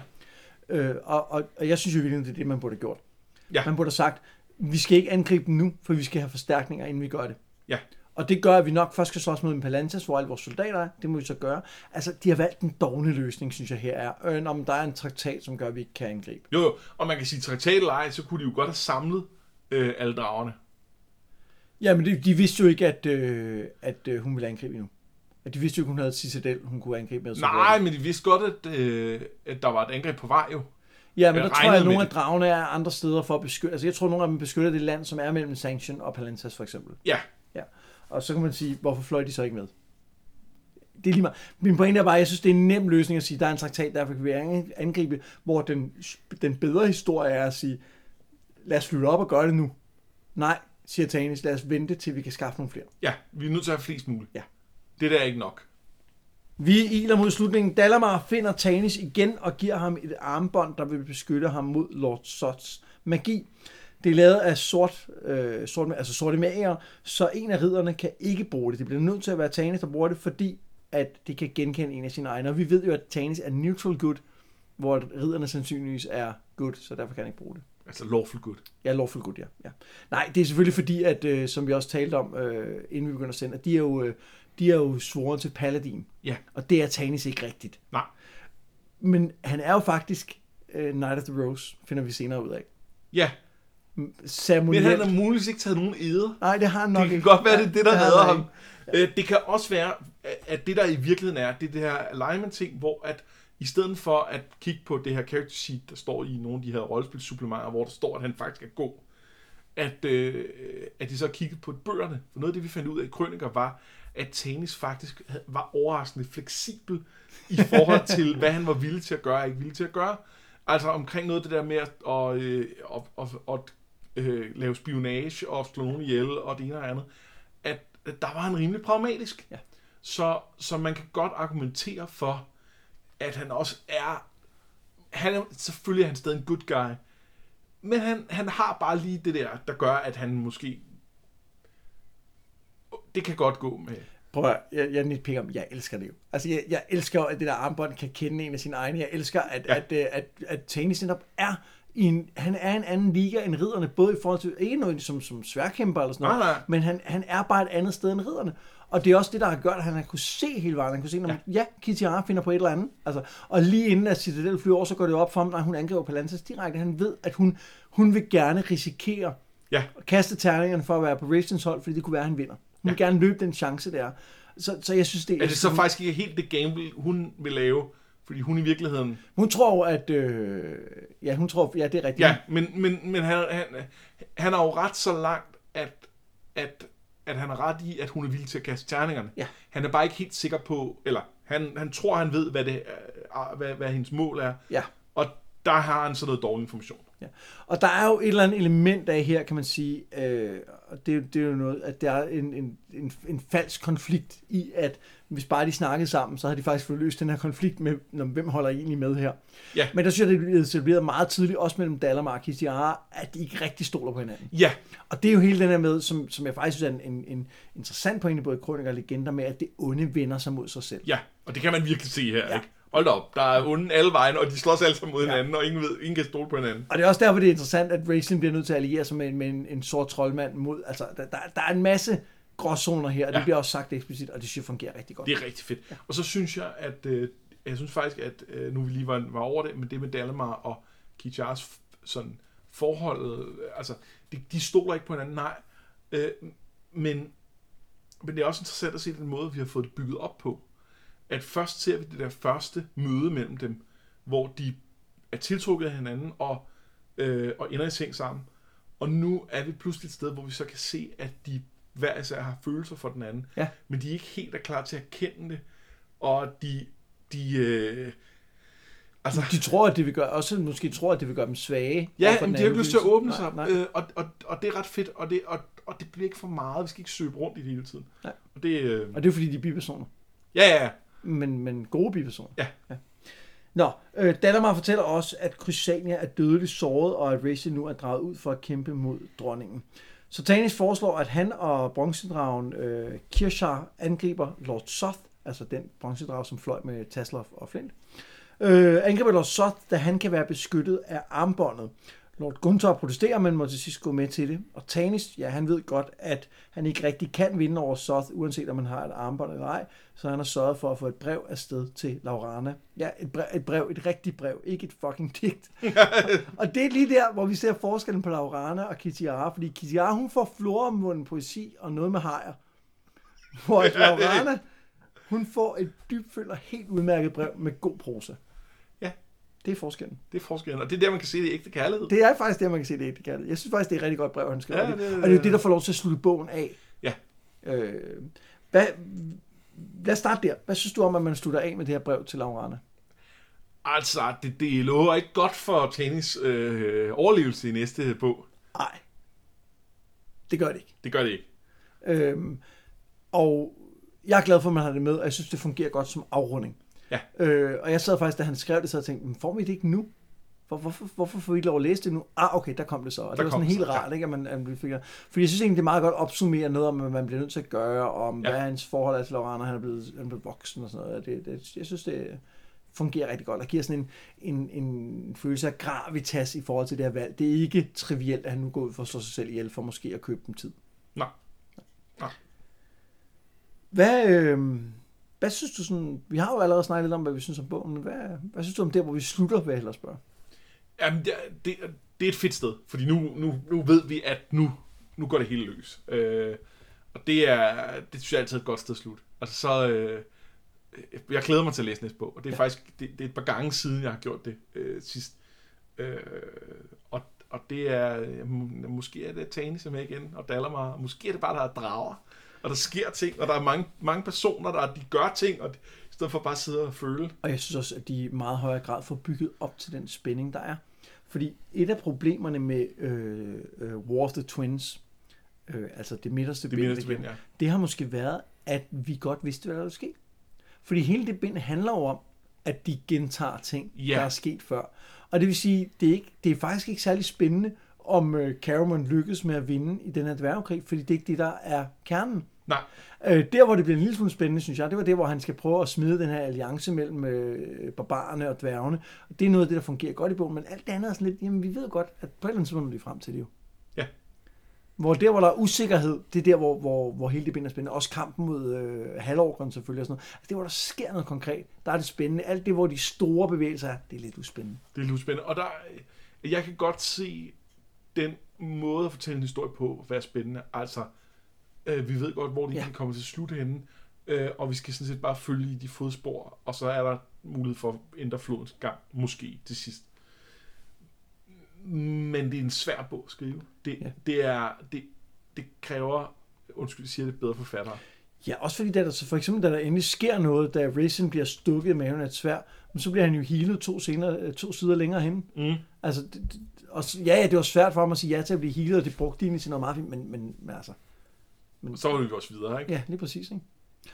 Øh, og, og, og jeg synes jo virkelig, det er det, man burde have gjort. Ja. Man burde have sagt, vi skal ikke angribe dem nu, for vi skal have forstærkninger, inden vi gør det. Ja. Og det gør, at vi nok først skal slås mod en Palantas, hvor alle vores soldater er. Det må vi så gøre. Altså, de har valgt en dogne løsning, synes jeg her er. Øh, om der er en traktat, som gør, at vi ikke kan angribe. Jo, jo. Og man kan sige, traktat eller ej, så kunne de jo godt have samlet øh, alle dragerne. Ja, men de, de vidste jo ikke, at, øh, at øh, hun ville angribe endnu. At de vidste jo ikke, hun havde et citadel, hun kunne angribe med. så Nej, men de vidste godt, at, øh, at der var et angreb på vej jo. Ja, men jeg der tror jeg, at nogle af dragerne er andre steder for at beskytte. Altså, jeg tror, at nogle af dem beskytter det land, som er mellem Sanction og Palantas, for eksempel. Ja, Ja. Og så kan man sige, hvorfor fløj de så ikke med? Det er lige meget. Min pointe er bare, at jeg synes, det er en nem løsning at sige, at der er en traktat, derfor kan vi angribe, hvor den, den bedre historie er at sige, lad os flytte op og gøre det nu. Nej, siger Tanis, lad os vente, til vi kan skaffe nogle flere. ja, vi er nødt til at have flest muligt. Ja. Det der er ikke nok. Vi iler mod slutningen. Dalamar finder Tanis igen og giver ham et armbånd, der vil beskytte ham mod Lord Sots magi. Det er lavet af sort, øh, sort, altså sorte magier, så en af ridderne kan ikke bruge det. Det bliver nødt til at være Tanis, der bruger det, fordi at det kan genkende en af sine egne. Og vi ved jo, at Tanis er neutral good, hvor ridderne sandsynligvis er good, så derfor kan han ikke bruge det. Altså lawful good. Ja, lawful good, ja. ja. Nej, det er selvfølgelig fordi, at øh, som vi også talte om, øh, inden vi begynder at sende, at de er jo, øh, de er jo svoren til Paladin. Ja. Og det er Tanis ikke rigtigt. Nej. Men han er jo faktisk uh, Knight of the Rose, finder vi senere ud af. Ja, Ceremonielt. men han har muligvis ikke taget nogen eder. Nej, det har han nok Det kan ikke. godt være, det er det, der han ham. Øh, Det kan også være, at det der i virkeligheden er, det er det her alignment-ting, hvor at i stedet for at kigge på det her character sheet, der står i nogle af de her rollespilsupplementer, hvor der står, at han faktisk er god, at, øh, at de så kigget på bøgerne. For noget af det, vi fandt ud af i Krøniker, var, at Tanis faktisk var overraskende fleksibel i forhold til, hvad han var villig til at gøre og ikke villig til at gøre. Altså omkring noget af det der med at, og, øh, og, og, og, øh, lave spionage og slå nogen ihjel og det ene og andet, at, at der var han rimelig pragmatisk. Ja. Så, så man kan godt argumentere for, at han også er, han er selvfølgelig er han stadig en good guy, men han, han har bare lige det der, der gør, at han måske, det kan godt gå med, Prøv at, jeg, jeg nitpicker om, jeg elsker det jo. Altså, jeg, jeg elsker at det der armbånd kan kende en af sine egne. Jeg elsker, at, Ja. at, at, at, at Tanis netop er i en, han er en anden liga end ridderne, både i forhold til, ikke noget som, som sværkæmper eller sådan noget, Nej, nej. men han, han er bare et andet sted end ridderne. Og det er også det, der har gjort, at han har kunne se hele vejen. Han kunne se, når ja, ja Kitty finder på et eller andet. Altså, og lige inden at Citadel flyver over, så går det op for ham, når hun angriber Palantis direkte. Han ved, at hun, hun vil gerne risikere Ja. at kaste terningerne for at være på Ravens hold, fordi det kunne være, at han vinder. Hun vil gerne løbe den chance der. Så, så jeg synes, det Er det så faktisk ikke helt det gamble, hun vil lave? Fordi hun i virkeligheden... Hun tror at... Øh, ja, hun tror... Ja, det er rigtigt. Ja, men, men, men han, han, han har jo ret så langt, at, at, at han har ret i, at hun er villig til at kaste terningerne. Ja. Han er bare ikke helt sikker på... Eller han, han tror, han ved, hvad, det, er, hvad, hvad hendes mål er. Ja. Og der har han så noget dårlig information. Ja. Og der er jo et eller andet element af her, kan man sige, øh, og det, er jo- det er jo noget, at der er en, en, en, en falsk konflikt i, at hvis bare de snakkede sammen, så har de faktisk fået løst den her konflikt med, når, hvem holder egentlig med her. Ja. Men der synes jeg, det er etableret meget tydeligt, også mellem Dalamar og Kitiara, at de ikke rigtig stoler på hinanden. Ja, Og det er jo hele den her med, som, som jeg faktisk synes er en, en, en interessant pointe, både i kroniker og legender, med, at det onde vender sig mod sig selv. ja. Og det kan man virkelig se her, ja. ikke? Hold op, der er onde alle vejen, og de slås alle sammen mod hinanden, og ingen, ved, ingen kan stole på hinanden. Og det er også derfor, det er interessant, at Racing bliver nødt til at alliere sig med, en- med en, en sort troldmand mod... Altså, der, der, der er en masse gråzoner her, og det Ja. bliver også sagt eksplicit, og det synes jeg fungerer rigtig godt. Det er rigtig fedt. Ja. Og så synes jeg, at øh, jeg synes faktisk, at øh, nu vi lige var, var over det, men det med Dalamar og Kichars sådan forholdet, øh, altså, de, de stoler ikke på hinanden, nej. Øh, men, men det er også interessant at se den måde, vi har fået det bygget op på. At først ser vi det der første møde mellem dem, hvor de er tiltrukket af hinanden og, øh, og ender i seng sammen. Og nu er vi pludselig et sted, hvor vi så kan se, at de hver især har følelser for den anden. Ja. Men de er ikke helt er klar til at kende det. Og de... de øh, altså, De tror, at det vil gøre, også måske tror, at det vil gøre dem svage. ja, men de har ikke lyst til at åbne nej, sig. Nej. Øh, og, og, og det er ret fedt, og det, og, og det bliver ikke for meget. Vi skal ikke søge rundt i det hele tiden. Nej. Og det, øh, Og det er fordi, de er bipersoner. ja, ja. Men, men gode bipersoner. Ja. ja. Nå, øh, Dalamar fortæller også, at Chrysania er dødeligt såret, og at Racing nu er draget ud for at kæmpe mod dronningen. Så Tanis foreslår, at han og bronzedragen øh, Kirshar angriber Lord Soth, altså den bronzedrag, som fløj med Tasloff og Flint. Øh, angriber Lord Soth, da han kan være beskyttet af armbåndet. Lord Gunther protesterer, men må til sidst gå med til det. Og Tanis, ja, han ved godt, at han ikke rigtig kan vinde over Soth, uanset om han har et armbånd eller ej. Så han har sørget for at få et brev afsted til Laurana. Ja, et brev, et, brev, et rigtigt brev, ikke et fucking digt. og det er lige der, hvor vi ser forskellen på Laurana og Kitiara, fordi Kitiara, hun får floromvunden poesi og noget med hajer. Hvor Laurana, hun får et dybfølt og helt udmærket brev med god prosa. Det er forskellen. Det er forskellen. Og det er der, man kan se det ægte kærlighed. Det er faktisk det, man kan se det ægte kærlighed. Jeg synes faktisk, det er et rigtig godt brev, han skriver. Ja, det, det- og det er jo det, der får lov til at slutte bogen af. Ja. Øh, hvad, lad os starte der. Hvad synes du om, at man slutter af med det her brev til Laurana? Altså, det, det lover ikke godt for tennis øh, overlevelse i næste bog. Nej. Det gør det ikke. Det gør det ikke. Øhm, og jeg er glad for, at man har det med, og jeg synes, det fungerer godt som afrunding. Ja. Øh, og jeg sad faktisk, da han skrev det, så jeg tænkte, "Men får vi det ikke nu? Hvor, hvorfor, hvorfor får vi ikke lov at læse det nu? Ah, okay, der kom det så. Og Der det var sådan helt så, ja. rart, ikke, at man, at man fik Fordi jeg synes egentlig, det er meget godt opsummere noget om, hvad man bliver nødt til at gøre, og om Ja. hvad hans forhold er til Lorana, han er blevet, han er blevet voksen og sådan noget. Det, det, jeg synes, det fungerer rigtig godt, og giver sådan en, en, en følelse af gravitas i forhold til det her valg. Det er ikke trivielt, at han nu går ud for at slå sig selv ihjel, for måske at købe dem tid. Nå. Hvad, øh, hvad synes du sådan... Vi har jo allerede snakket lidt om, hvad vi synes om bogen, men hvad, hvad synes du om der, hvor vi slutter, vil jeg hellere spørge? Jamen, det, det, det er et fedt sted, fordi nu, nu, nu ved vi, at nu, nu går det hele løs. Øh, og det er, det synes jeg altid er et godt sted at slutte. Altså så, øh, jeg glæder mig til at læse næste bog, og det er ja. faktisk, det, det er et par gange siden, jeg har gjort det øh, sidst. Øh, og, og det er, øh, må- måske er det Tani, som er igen, og Dalamar, måske er det bare, der er drager, og der sker ting, og der er mange, mange personer, der de gør ting, og de, i stedet for bare at sidde og føle. Og jeg synes også, at de i meget højere grad får bygget op til den spænding, der er. Fordi et af problemerne med øh, øh, War of the Twins, øh, altså det midterste Det bind, der bind, ja. det har måske været, at vi godt vidste, hvad der ville ske. Fordi hele det bind handler jo om, at de gentager ting, Ja. der er sket før. Og det vil sige, det er, ikke, det er faktisk ikke særlig spændende, om øh, Caramon lykkes med at vinde i den her dværgkrig, fordi det er ikke det, der er kernen. Nej, Øh, der, hvor det bliver en lille smule spændende, synes jeg, det var det, hvor han skal prøve at smide den her alliance mellem øh, barbarerne og dværgene. Og det er noget af det, der fungerer godt i bogen, men alt det andet er sådan lidt, jamen vi ved godt, at på et eller andet tidspunkt de frem til det jo. Ja. Hvor der, hvor der er usikkerhed, det er der, hvor, hvor, hvor hele det binder spændende. Også kampen mod øh, halvorkeren selvfølgelig og sådan noget. Altså det, hvor der sker noget konkret, der er det spændende. Alt det, hvor de store bevægelser er, det er lidt uspændende. Det er lidt spændende. Og der, jeg kan godt se den måde at fortælle en historie på, være spændende. Altså, øh, vi ved godt, hvor de Ja. kommer til slut henne, øh, og vi skal sådan set bare følge i de fodspor, og så er der mulighed for at ændre flodens gang, måske til sidst. Men det er en svær bog at skrive. Det, Ja. det, er, det, det kræver, undskyld, jeg siger det, bedre forfattere. Ja, også fordi der, så for eksempel, da der endelig sker noget, da Raisin bliver stukket i maven af et svær, men så bliver han jo healet to, senere, øh, to sider længere hen. Mm. Altså, det, det, og, ja, ja, det var svært for ham at sige ja til at blive healet, og det brugte de egentlig til noget meget fint, men, men, men altså, Så var vi også videre, ikke? ja, lige præcis, ikke?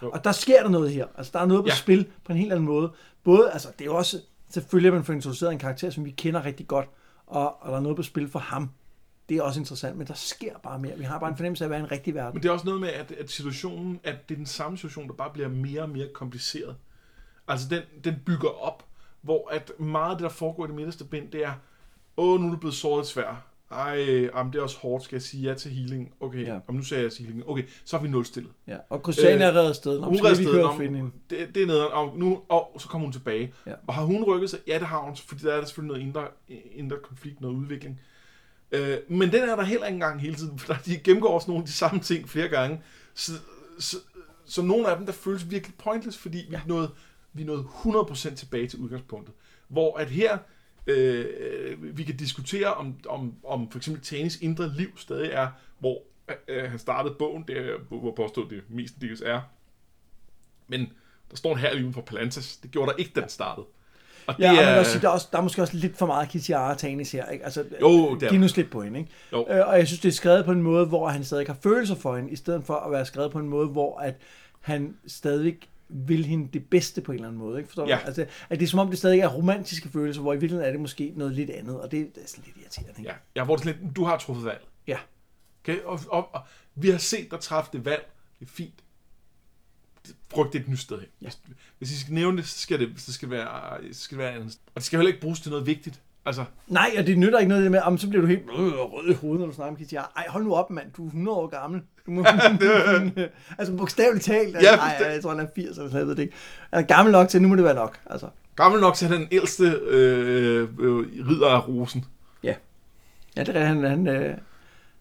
Jo. Og der sker der noget her. Altså, der er noget på ja. Ja. spil på en helt anden måde. Både, altså, det er jo også, selvfølgelig at man får introduceret en karakter, som vi kender rigtig godt, og, og der er noget på spil for ham. Det er også interessant, men der sker bare mere. Vi har bare en fornemmelse af at være i en rigtig verden. Men det er også noget med, at, at situationen, at det er den samme situation, der bare bliver mere og mere kompliceret. Altså, den, den bygger op, hvor at meget af det, der foregår i det midterste bind, det er, åh, nu er du blevet såret svær. Ej, jamen, det er også hårdt, skal jeg sige ja til healing? Okay, Ja. ja. nu sagde jeg til healing. Okay, så er vi nulstillet. Ja. Og Christiane er Øh, reddet afsted. Hun redder vi afsted. Det, det er nederen, og, nu, og så kommer hun tilbage. Ja. Og har hun rykket sig? Ja, det har hun, fordi der er der selvfølgelig noget indre, indre konflikt, noget udvikling. Øh, men den er der heller ikke engang hele tiden, for de gennemgår også nogle af de samme ting flere gange. Så, så, så nogle af dem, der føles virkelig pointless, fordi ja. vi, er nået, vi er nået 100% tilbage til udgangspunktet. Hvor at her, øh, vi kan diskutere om, om, om for eksempel Tanis indre liv stadig er, hvor øh, han startede bogen, det er, hvor påstået det mestendels er. Men der står en her lige uden for Palantas. Det gjorde der ikke, da den startede. Og det Ja, og er, også sige, der, er også, der er måske også lidt for meget Kitiara Tanis her. Ikke? Altså, Jo, det er Giv nu der. slip på hende. Ikke? Jo. Øh, og jeg synes, det er skrevet på en måde, hvor han stadig har følelser for hende, i stedet for at være skrevet på en måde, hvor at han stadig vil hende det bedste på en eller anden måde. Ikke? Forstår du? Ja. Altså, at det er som om, det stadig er romantiske følelser, hvor i virkeligheden er det måske noget lidt andet, og det, er sådan lidt irriterende. Ikke? Ja, ja hvor det er lidt, du har truffet valg. Ja. Okay? Og, og, og, vi har set dig træffe det valg. Det er fint. Frygt det et nyt sted hen. Ja. Hvis, hvis I skal nævne det, så skal det, så skal det være, så skal det være andet. Og det skal heller ikke bruges til noget vigtigt. Altså, Nej, og det nytter ikke noget det med, om så bliver du helt øh, rød i hovedet, når du snakker om Kitiara. Ej, hold nu op, mand. Du er 100 år gammel. Du må, altså bogstaveligt talt. Altså, Ja, nej, bestemt. jeg tror, han er 80 eller sådan noget. det ikke. Han er gammel nok til, nu må det være nok. Altså. gammel nok til at han er den ældste øh, øh, ridder af rosen. Ja, det er. Han, han, øh,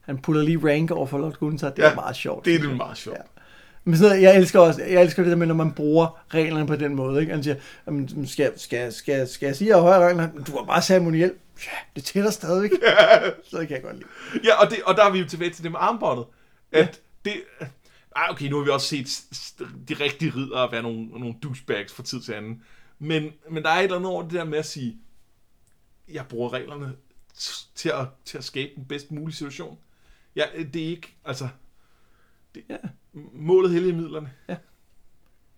han putter lige rank over for Lord Gunther. Det Ja, er meget sjovt. Det er det meget sjovt. Ja. Men sådan, noget, jeg elsker også, jeg elsker det der med, når man bruger reglerne på den måde. Ikke? Han siger, "Jamen, skal, skal, skal, skal jeg sige, at jeg er? Men Du var bare ceremoniel. Ja, det tæller stadigvæk. Så det kan jeg godt lide. Ja, og, det, og der er vi jo tilbage til det med armbåndet. At det... Ej, okay, nu har vi også set de rigtige ridere være nogle, nogle douchebags fra tid til anden. Men, men der er et eller andet over det der med at sige, jeg bruger reglerne til at, til at skabe den bedst mulige situation. Ja, det er ikke, altså... Det, Ja. Målet hellige midlerne.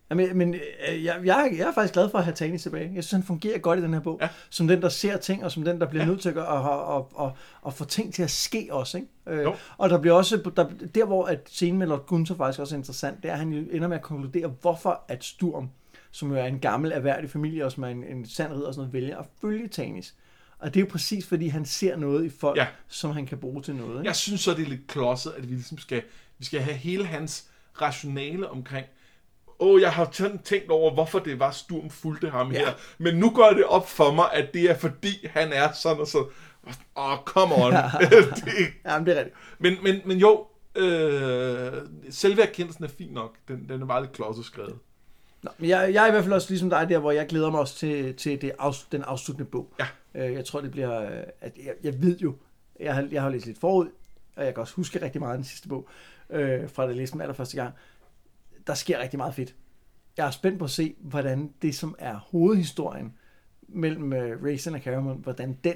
Jamen, men øh, jeg, jeg, jeg er faktisk glad for at have Tanis tilbage. Jeg synes, han fungerer godt i den her bog. Ja. Som den, der ser ting, og som den, der bliver Ja. nødt til at, og, og, og, og få ting til at ske også. Ikke? Øh, Jo. og der bliver også, der, der hvor at scenen med Lord Gunther faktisk også er interessant, det er, at han jo ender med at konkludere, hvorfor at Sturm, som jo er en gammel erhverdig familie, og som er en, en sand ridder og sådan noget, vælger at følge Tanis. Og det er jo præcis, fordi han ser noget i folk, Ja. som han kan bruge til noget. Ikke? Jeg synes så, det er lidt klodset, at vi ligesom skal, vi skal have hele hans rationale omkring, åh, oh, jeg har tæ- tænkt over, hvorfor det var Sturm fulgte ham Ja. ja. her, men nu går det op for mig, at det er fordi, han er sådan og så. Åh, oh, come on. det, Jamen, det er rigtigt. men, men, men jo, øh, selve erkendelsen er fin nok. Den, den er meget lidt klodset skrevet. Nå, men jeg, jeg er i hvert fald også ligesom dig der, hvor jeg glæder mig også til, til det afs, den afsluttende bog. Ja. Øh, jeg tror, det bliver... øh, At jeg, jeg ved jo, jeg har, jeg har læst lidt forud, og jeg kan også huske rigtig meget den sidste bog, øh, fra jeg læste den allerførste gang. Der sker rigtig meget fedt. Jeg er spændt på at se, hvordan det, som er hovedhistorien mellem øh, Raisin og Caramon, hvordan den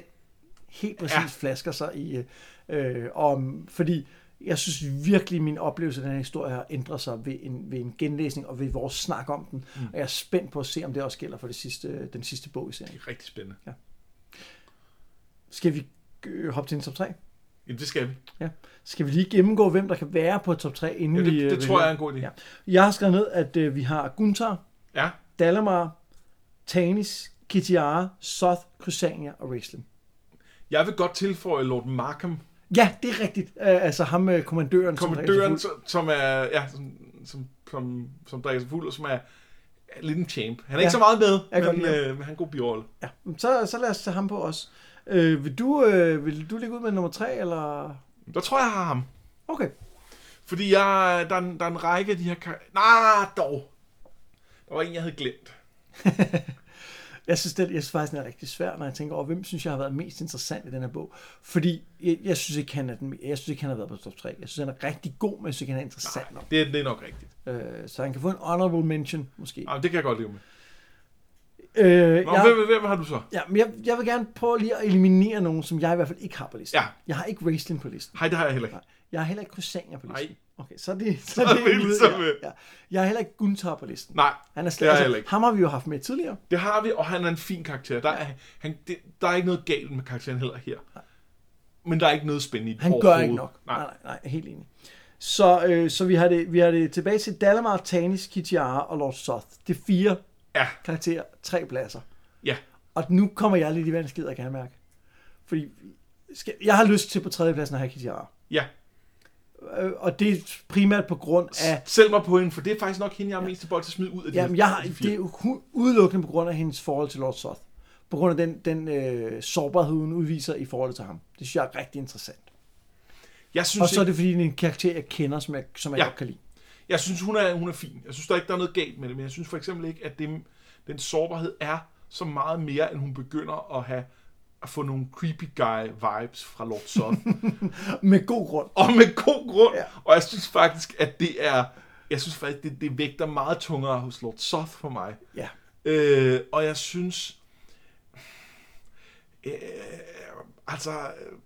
helt præcis ja. Ja. flasker sig i... Øh, om, fordi jeg synes virkelig, min oplevelse af den her historie har ændret sig ved en, ved en genlæsning og ved vores snak om den. Mm. Og jeg er spændt på at se, om det også gælder for det sidste, den sidste bog i serien. Det er rigtig spændende. Skal vi øh, hoppe til en top 3? Ja, det skal vi. Ja. Skal vi lige gennemgå, hvem der kan være på top 3, inden Ja, vi... det, øh, det tror jeg er en god idé. Ja. Jeg har skrevet ned, at øh, vi har Gunther, Ja. Dalamar, Tanis, Kitiara, Soth, Crysania og Raistlin. Jeg vil godt tilføje Lord Markham. Ja, det er rigtigt. Uh, altså ham med kommandøren. sig Kommandøren, fuld. som, som er, ja, som, som, som, som drikker sig fuld, og som er, lidt en champ. Han er Ja. ikke så meget med, men, øh, men han er en god birolle. Ja, så, så lad os tage ham på os. Uh, vil, du, uh, vil du lægge ud med nummer tre, eller... Der tror jeg, jeg har ham. Okay. Fordi jeg, der, er en, der er en række af de her kar- Nej, dog. Der var en, jeg havde glemt. Jeg synes, det, jeg synes faktisk, den er rigtig svær, når jeg tænker over, hvem synes jeg har været mest interessant i den her bog. Fordi jeg, jeg synes ikke, han er den, jeg synes ikke, han har været på top 3. Jeg synes, han er rigtig god, men jeg synes ikke, han er interessant nok. Det, det er nok rigtigt. Øh, så han kan få en honorable mention, måske. Ja, det kan jeg godt leve med. Øh, Nå, jeg, hvem, hvem har du så? ja, men jeg, jeg vil gerne prøve lige at eliminere nogen, som jeg i hvert fald ikke har på listen. Ja. Jeg har ikke Raistlin på listen. Nej, det har jeg heller ikke. Nej. Jeg har heller ikke Croissant på listen. Nej. Okay, så er det, så Så er det ligesom, ja, øh. ja. Jeg har heller ikke Gunther på listen. Nej, Han er slet, altså, heller ikke. ham har vi jo haft med tidligere. Det har vi, og han er en fin karakter. Der er, han, det, der er ikke noget galt med karakteren heller her. Men der er ikke noget spændende i Han gør ikke nok. Nej. Nej, nej, nej, helt enig. Så, øh, så vi, har det, vi har det tilbage til Dalamar, Tanis, Kitiara og Lord Soth. Det er fire Ja, karakterer, tre pladser. ja. Og nu kommer jeg lidt i vanskelig, kan jeg mærke. Fordi skal, jeg har lyst til på tredjepladsen at have Kitiara. Ja, Øh, og det er primært på grund af... selv mig på hende, for det er faktisk nok hende, jeg har mest til bold til at smide ud af de Jamen, jeg har, de det er udelukkende på grund af hendes forhold til Lord Soth. På grund af den, den øh, sårbarhed, hun udviser i forhold til ham. Det synes jeg er rigtig interessant. Jeg synes, Og så er det fordi, det er en karakter, jeg kender, som jeg, som jeg Ja. godt kan lide. Jeg synes hun, er, hun er fin. Jeg synes der ikke, der er noget galt med det, men jeg synes for eksempel ikke, at det, den sårbarhed er så meget mere, end hun begynder at have at få nogle creepy guy vibes fra Lord Soth. Med god grund. og med god grund. Ja. Og jeg synes faktisk, at det er... Jeg synes faktisk, det, det vægter meget tungere hos Lord Soth for mig. Ja. Øh, og jeg synes... Øh, altså... øh,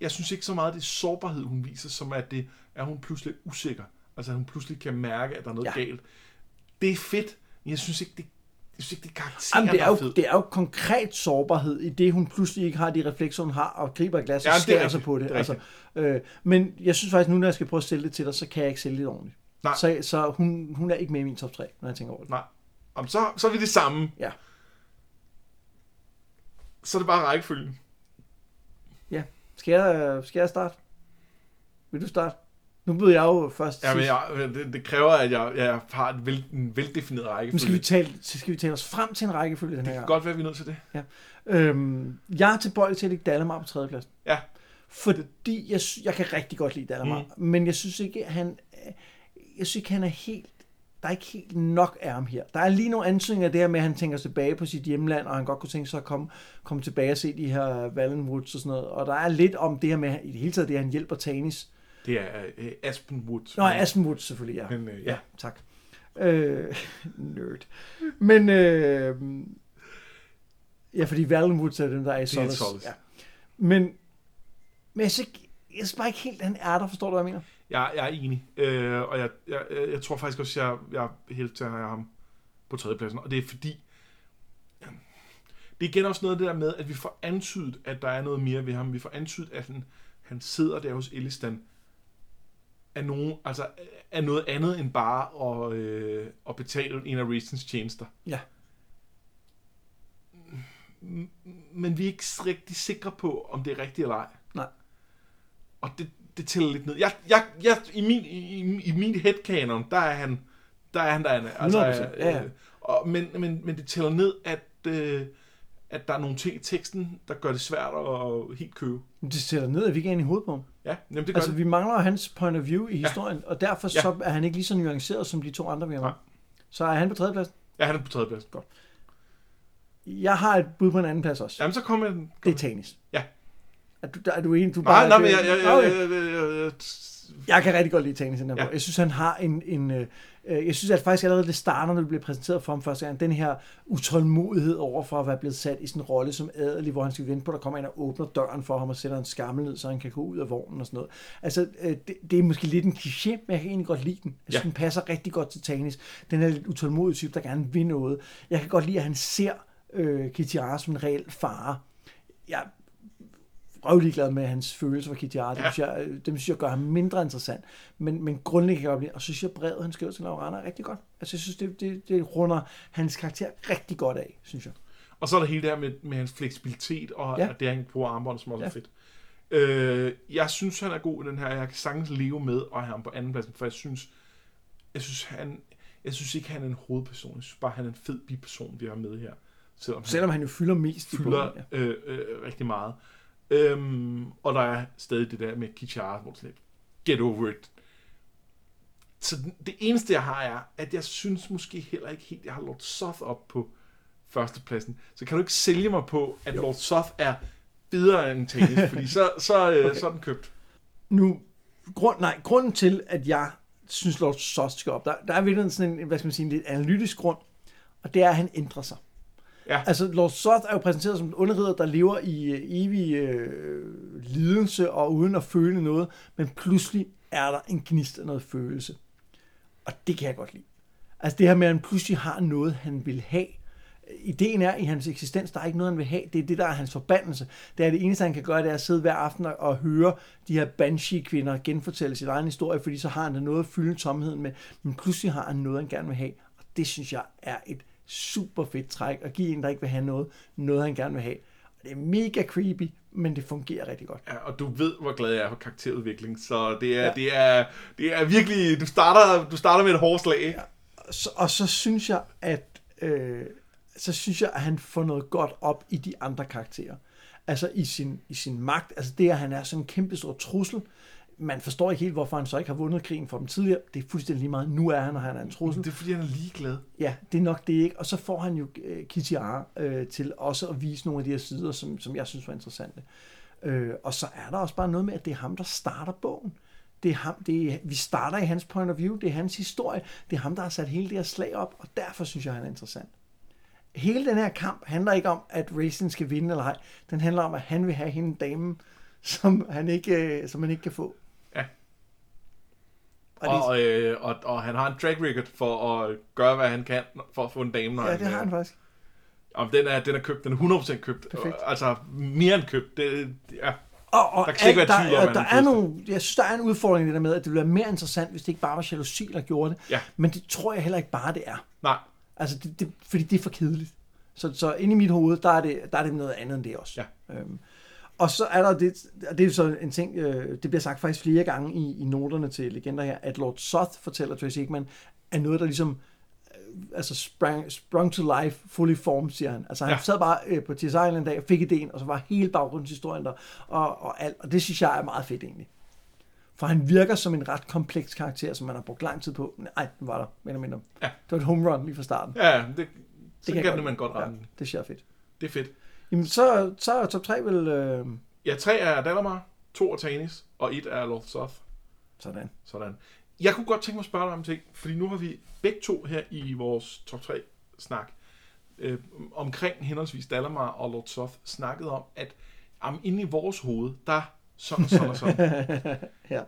Jeg synes ikke så meget, det er sårbarhed, hun viser, som at det er, hun pludselig er usikker. Altså, hun pludselig kan mærke, at der er noget Ja. galt. Det er fedt, men jeg synes ikke, det, jeg synes ikke, det er karakteren, Jamen, det, er jo, fed. det er jo konkret sårbarhed i det, hun pludselig ikke har de reflekser, hun har, og griber glas og Ja, er skærer sig rigtigt. på det. Det er altså, øh, men jeg synes faktisk, nu når jeg skal prøve at sælge det til dig, så kan jeg ikke sælge det ordentligt. Nej. Så, så hun, hun er ikke med i min top 3, når jeg tænker over det. Nej. Jamen, så, så er vi det samme. Ja. Så er det bare rækkefølgen. ja. Skal jeg, skal jeg starte? Vil du starte? Nu byder jeg jo først Ja, men jeg, det, det kræver, at jeg, jeg har et vel, en veldefineret rækkefølge. Nu skal vi, tale, skal vi tale os frem til en rækkefølge den her Det kan godt være, at vi er nødt til det. Øhm, jeg er tilbøjelig til at lægge Dalamar på tredjepladsen. Ja. Fordi jeg, jeg kan rigtig godt lide Dalamar, mm. men jeg synes ikke, han, jeg synes ikke, han er helt, der er ikke helt nok af ham her. Der er lige nogle ansøgninger der med, at han tænker tilbage på sit hjemland, og han godt kunne tænke sig at komme, komme tilbage og se de her Valen Woods og sådan noget. Og der er lidt om det her med, i det hele taget det, at han hjælper Tanis. Det er uh, Aspen Woods. Nå, Aspen Woods selvfølgelig, ja. Men, øh, Ja, ja. tak. Øh, nerd. Men, øh, ja, fordi Valen Woods er dem, der er i Det er Solace. Solace. Ja. Men, men jeg synes, ikke- jeg synes bare ikke helt, han er der, forstår du, hvad jeg mener? Jeg, jeg er enig. Øh, og jeg, jeg, jeg, jeg tror faktisk også, jeg, jeg er helt til at have ham på tredjepladsen. Og det er fordi... Det er igen også noget af det der med, at vi får antydet, at der er noget mere ved ham. Vi får antydet, at han, han sidder der hos Elistan af, nogen, altså, af noget andet end bare at, øh, at betale en af Racens tjenester. Ja. Men vi er ikke rigtig sikre på, om det er rigtigt eller ej. Nej. Og det, det tæller lidt ned. Jeg, jeg, jeg, I min, i, i min headcanon, der er han, der er han, der er. Altså, 100%, ja, ja. øh, og, men, men, men det tæller ned, at, øh, at der er nogle ting i teksten, der gør det svært at helt købe. Men det sætter ned, at vi ikke er inde i hovedet på ham. Ja, jamen det gør Altså, det. vi mangler hans point of view i historien, og derfor Ja. så er han ikke lige så nuanceret som de to andre, vi har med. Så er han på tredjepladsen. Ja, han er på tredje plads. Jeg har et bud på en anden plads også. Jamen, så kommer den. Det er Tanis. Ja. Er du, er du enig? Du Nej, bare, nej, men jeg, jeg, jeg, Okay. jeg, jeg, jeg, jeg, Jeg kan rigtig godt lide Tanis Ja. Jeg synes, han har en... en øh, øh, jeg synes, at faktisk allerede det starter, når det bliver præsenteret for ham første gang, den her utålmodighed over for at være blevet sat i en rolle som adelig, hvor han skal vente på, at der kommer en og åbner døren for ham og sætter en skammel ned, så han kan gå ud af vognen og sådan noget. Altså, øh, det, det, er måske lidt en kliché, men jeg kan egentlig godt lide den. Jeg synes, Ja. den passer rigtig godt til Tanis. Den her lidt utålmodige type, der gerne vil noget. Jeg kan godt lide, at han ser øh, Kitiara som en reel fare. Jeg røvlig glad med hans følelser for Kitiara. Dem, Ja. synes jeg, øh, dem synes jeg gør ham mindre interessant. Men, men grundlæggende kan jeg godt lide, og så synes jeg brevet, han skriver til Laurana, er rigtig godt. Altså jeg synes, det, det, det runder hans karakter rigtig godt af, synes jeg. Og så er der hele det her med, med hans fleksibilitet, og Ja. ja. det, han bruger armbånd, som også ja. Er fedt. Øh, jeg synes, han er god i den her. Jeg kan sagtens leve med at have ham på anden pladsen, for jeg synes, jeg synes, han, jeg synes ikke, han er en hovedperson. Jeg synes bare, han er en fed biperson, vi har med her. Selvom han Selvom han jo fylder mest i fylder bogen. Ja. øh, øh, rigtig meget. Øhm, og der er stadig det der med Kichara, hvor sådan lidt, get over it. Så det eneste, jeg har, er, at jeg synes måske heller ikke helt, jeg har Lord Soth op på førstepladsen. Så kan du ikke sælge mig på, at jo. Lord Soth er bedre end Tanis, fordi så, så, øh, Okay. så er den købt. Nu, grund, nej, grunden til, at jeg synes, Lord Sost skal op, der, der er virkelig sådan en, hvad skal man sige, en lidt analytisk grund, og det er, at han ændrer sig. Ja. Altså, Lord Soth er jo præsenteret som en underridder, der lever i øh, evig øh, lidelse og uden at føle noget, men pludselig er der en gnist af noget følelse. Og det kan jeg godt lide. Altså det her med, at han pludselig har noget, han vil have. Ideen er, at i hans eksistens, der er ikke noget, han vil have. Det er det, der er hans forbandelse. Det er det eneste, han kan gøre, det er at sidde hver aften og- høre de her banshee-kvinder genfortælle sin egen historie, fordi så har han da noget at fylde tomheden med. Men pludselig har han noget, han gerne vil have. Og det synes jeg er et super fedt træk at give en, der ikke vil have noget, noget han gerne vil have. Og det er mega creepy, men det fungerer rigtig godt. Ja, og du ved, hvor glad jeg er for karakterudvikling, så det er, Ja. det er, det er virkelig, du starter, du starter med et hårdt slag. Ja. så, og så synes jeg, at øh, så synes jeg, at han får noget godt op i de andre karakterer. Altså i sin, i sin magt. Altså det, at han er sådan en kæmpe stor trussel. Man forstår ikke helt, hvorfor han så ikke har vundet krigen for dem tidligere. Det er fuldstændig lige meget. Nu er han, og han er en trussel. Det er fordi, han er ligeglad. Ja, det er nok det ikke. Og så får han jo øh, Kitiara øh, til også at vise nogle af de her sider, som, som jeg synes var interessante. Øh, og så er der også bare noget med, at det er ham, der starter bogen. Det er ham, det er, vi starter i hans point of view, det er hans historie, det er ham, der har sat hele det her slag op, og derfor synes jeg, han er interessant. Hele den her kamp handler ikke om, at Racing skal vinde eller ej. Den handler om, at han vil have hende damen, som han ikke, øh, som han ikke kan få. Og Og, øh, og, og han har en track record for at gøre, hvad han kan for at få en dame. Ja, det har han faktisk. Og den er, den er købt, den er 100% købt. Perfekt. Altså mere end købt. Det, ja. Og, og Der kan ikke være tvivl om, der, han er er nogle, jeg synes, der er en udfordring i det der med, at det ville være mere interessant, hvis det ikke bare var jalousi, der gjorde det. Ja. Men det tror jeg heller ikke bare, det er. Nej, Altså, det, det, fordi det er for kedeligt. Så, så inde i mit hoved, der er, det, der er det noget andet end det også. Ja. Øhm, og så er der det, og det er så en ting, øh, det bliver sagt faktisk flere gange i, i noterne til legender her, at Lord Soth fortæller Tracy Hickman, er noget, der ligesom øh, altså sprang, sprung to life, fully formed, siger han. Altså han ja. Sad bare øh, på Tis Island en dag og fik ideen, og så var hele baggrundshistorien der, og, og alt. Og det synes jeg er meget fedt egentlig. For han virker som en ret kompleks karakter, som man har brugt lang tid på. Nej, den var der, eller mindre. Ja. Det var et home run lige fra starten. ja, det, så kan kan, det man godt rette. Ja. det synes jeg er fedt. Det er fedt. Jamen, så, så er top 3 vel øh, Ja, tre er Dalamar, to er Tanis, og et er Lord Soth. sådan. Sådan. Jeg kunne godt tænke mig at spørge dig om en ting, fordi nu har vi begge to her i vores top 3 snak øh, omkring henholdsvis Dalamar og Lord Soth snakket om, at jamen, inde i vores hoved, der sådan og sådan og sådan. Ja.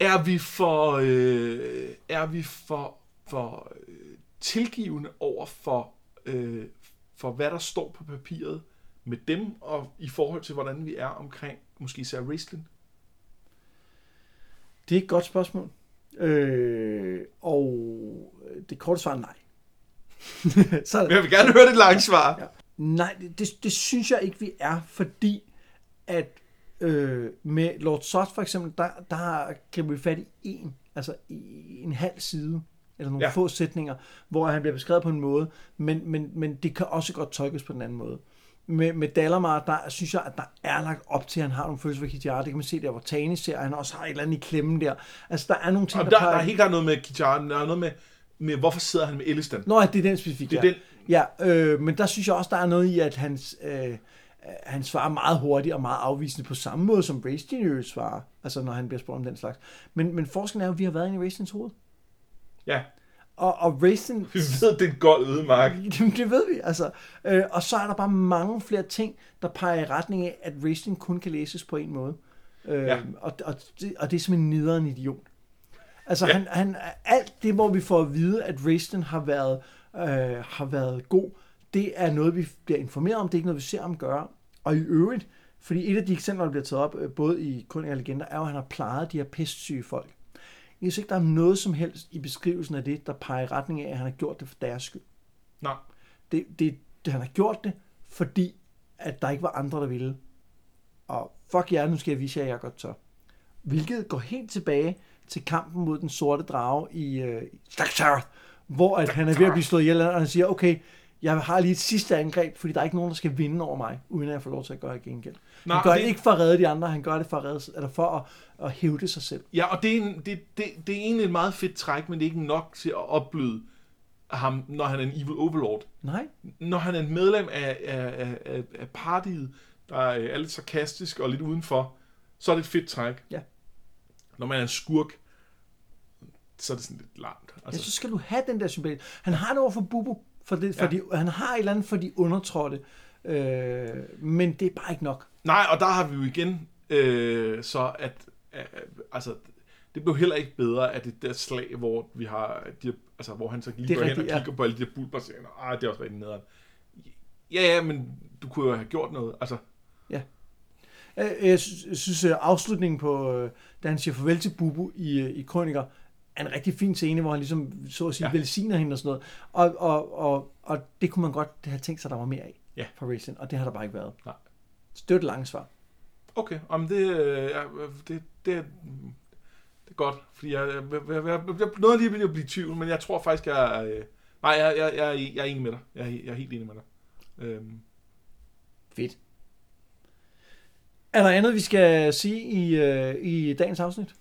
Er vi for, øh, er vi for, for øh, tilgivende over for, øh, for, hvad der står på papiret med dem, og i forhold til, hvordan vi er omkring, måske især wrestling? Det er et godt spørgsmål. Øh, og det korte svar er nej. så, Men jeg vil gerne høre det lange svar. Ja. Nej, det, det, det synes jeg ikke, vi er, fordi at øh, med Lord Soth for eksempel, der, der kan vi fat i en, altså i en halv side, eller nogle ja. Få sætninger, hvor han bliver beskrevet på en måde, men, men, men det kan også godt tolkes på den anden måde. Med, med Dalamar, der synes jeg, at der er lagt op til, at han har nogle følelser for Kitara. Det kan man se der, hvor Tani ser, at han også har et eller andet i klemmen der. Altså, der er nogle ting, Og der, der, der er helt klart noget med Kichara, der er noget med, med hvorfor sidder han med Elistan? Nå, det er den specifikt, Det er ja. den. Ja, øh, men der synes jeg også, der er noget i, at hans, øh, han svarer meget hurtigt og meget afvisende på samme måde, som Racing jo svarer, altså når han bliver spurgt om den slags. Men, men forskellen er jo, at vi har været inde i Racings hoved. Ja, Og, og Racing... vi ved, det er en gold ødemark. Det ved vi, altså. Øh, og så er der bare mange flere ting, der peger i retning af, at Racing kun kan læses på en måde. Øh, Ja. og, og, det, og det er simpelthen nederen idiot. Altså, ja. Han, han, alt det, hvor vi får at vide, at Racing har været, øh, har været god, det er noget, vi bliver informeret om. Det er ikke noget, vi ser ham gøre. Og i øvrigt, fordi et af de eksempler, der bliver taget op, øh, både i Krønninger og Legender, er jo, at han har plejet de her pestsyge folk. Jeg synes ikke, der er noget som helst i beskrivelsen af det, der peger i retning af, at han har gjort det for deres skyld. Nej. Det, det, det, han har gjort det, fordi at der ikke var andre, der ville. og fuck jer, nu skal jeg vise jer, at jeg godt tør. Hvilket går helt tilbage til kampen mod den sorte drage i øh, Staktarth, hvor at han er ved at blive slået ihjel, og han siger, okay, jeg har lige et sidste angreb, fordi der er ikke nogen, der skal vinde over mig, uden at jeg får lov til at gøre det gengæld. Han gør det ikke for at redde de andre, han gør det for at, redde, eller for at, at hævde sig selv. Ja, og det er, en, det, det, det er egentlig et meget fedt træk, men det er ikke nok til at opbløde ham, når han er en evil overlord. Nej. Når han er en medlem af, af, af, af partiet, der er lidt sarkastisk og lidt udenfor, så er det et fedt træk. Ja. Når man er en skurk, så er det sådan lidt langt. Altså. Ja, så skal du have den der sympati. Han har det over for Bubu, for det, for Ja. de, han har et eller andet for de undertrådte, øh, men det er bare ikke nok. Nej, og der har vi jo igen øh, så, at øh, altså, det blev heller ikke bedre af det der slag, hvor vi har, de, altså, hvor han så går hen og rigtigt, ja. kigger på alle de der bulber og siger, ah, det er også rigtig nederen. Ja, ja, men du kunne jo have gjort noget. Altså, Jeg, jeg sy- synes, at afslutningen på, øh, da han siger farvel til Bubu i, øh, i Krøniker, er en rigtig fin scene, hvor han ligesom, så at sige, Ja. velsigner hende og sådan noget. Og, og, og, og det kunne man godt have tænkt sig, der var mere af Ja. fra Raisin, og det har der bare ikke været. Nej. Det lange svar. okay, om det, øh, ja, det, det, er- det er godt, fordi jeg, jeg, jeg, jeg, jeg nåede lige at blive i tvivl, men jeg tror faktisk, jeg øh, nej, jeg, jeg, jeg, jeg er enig med dig. Jeg jeg er helt enig med dig. Øhm, Fedt. Er der andet, vi skal sige i, øh, i dagens afsnit?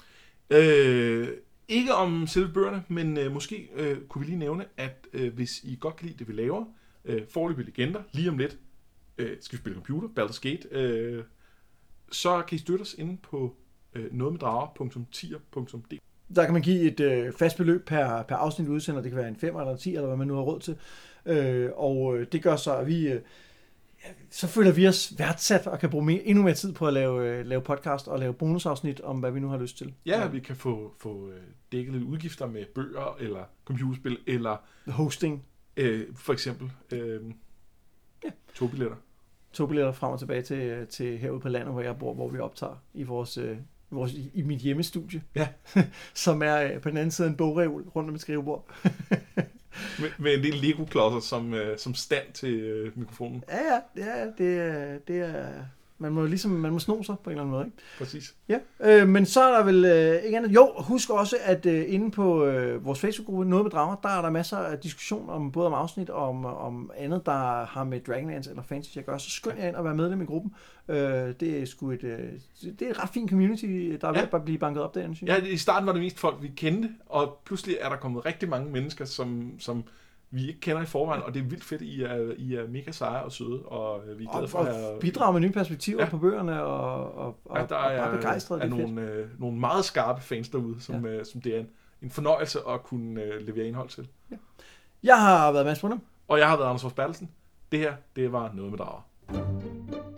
Øh, ikke om selve bøgerne, men øh, måske øh, kunne vi lige nævne, at øh, hvis I godt kan lide det, vi laver, øh, forløbige legender, lige om lidt, øh, skal vi spille computer, Baldur's Gate, øh, så kan I støtte os inde på øh, nogetmeddrager.tier.dk. Der kan man give et øh, fast beløb per, per afsnit udsender. Det kan være en 5 eller en 10, eller hvad man nu har råd til. Øh, og øh, det gør så, at vi... Øh, så føler vi os værdsat og kan bruge mere, endnu mere tid på at lave, øh, lave podcast og lave bonusafsnit om, hvad vi nu har lyst til. Ja, vi kan få, få øh, dækket lidt udgifter med bøger, eller computerspil, eller Hosting, øh, for eksempel øh, Ja. togbilletter. togbilletter frem og tilbage til, til herude på landet, hvor jeg bor, hvor vi optager i vores... Øh, vores, i, i mit hjemmestudie, Ja. som er øh, på den anden side en bogreol rundt om et skrivebord. Med, med en lille Lego-klodser som, øh, som stand til øh, mikrofonen. Ja, ja, ja det, er, det er... Man må ligesom, man må sno sig på en eller anden måde, ikke? Præcis. Ja, øh, men så er der vel øh, ikke andet. Jo, husk også, at øh, inde på øh, vores Facebook-gruppe Noget med Drager, der er der masser af diskussion om både om afsnit og om, om andet, der har med Dragonlance eller Fantasy at gøre. Så skynd jer ind og være medlem i gruppen. Øh, det er sgu et, øh, det er et ret fint community, der er ved Ja. at blive banket op derinde, synes Ja, jeg. i starten var det mest folk, vi kendte, og pludselig er der kommet rigtig mange mennesker, som, som vi ikke kender i forvejen, og det er vildt fedt, I er, I er mega seje og søde, og øh, vi er glade for at og bidrage med nye perspektiver Ja. på bøgerne, og, og, og, at der og bare er, begejstret. er Det er nogle, øh, nogle meget skarpe fans derude, som, øh, som det er en, en fornøjelse at kunne øh, levere indhold til. Jeg har været Mads Brunham. Og jeg har været Anders Fors Bertelsen. Det her, det var noget med drager.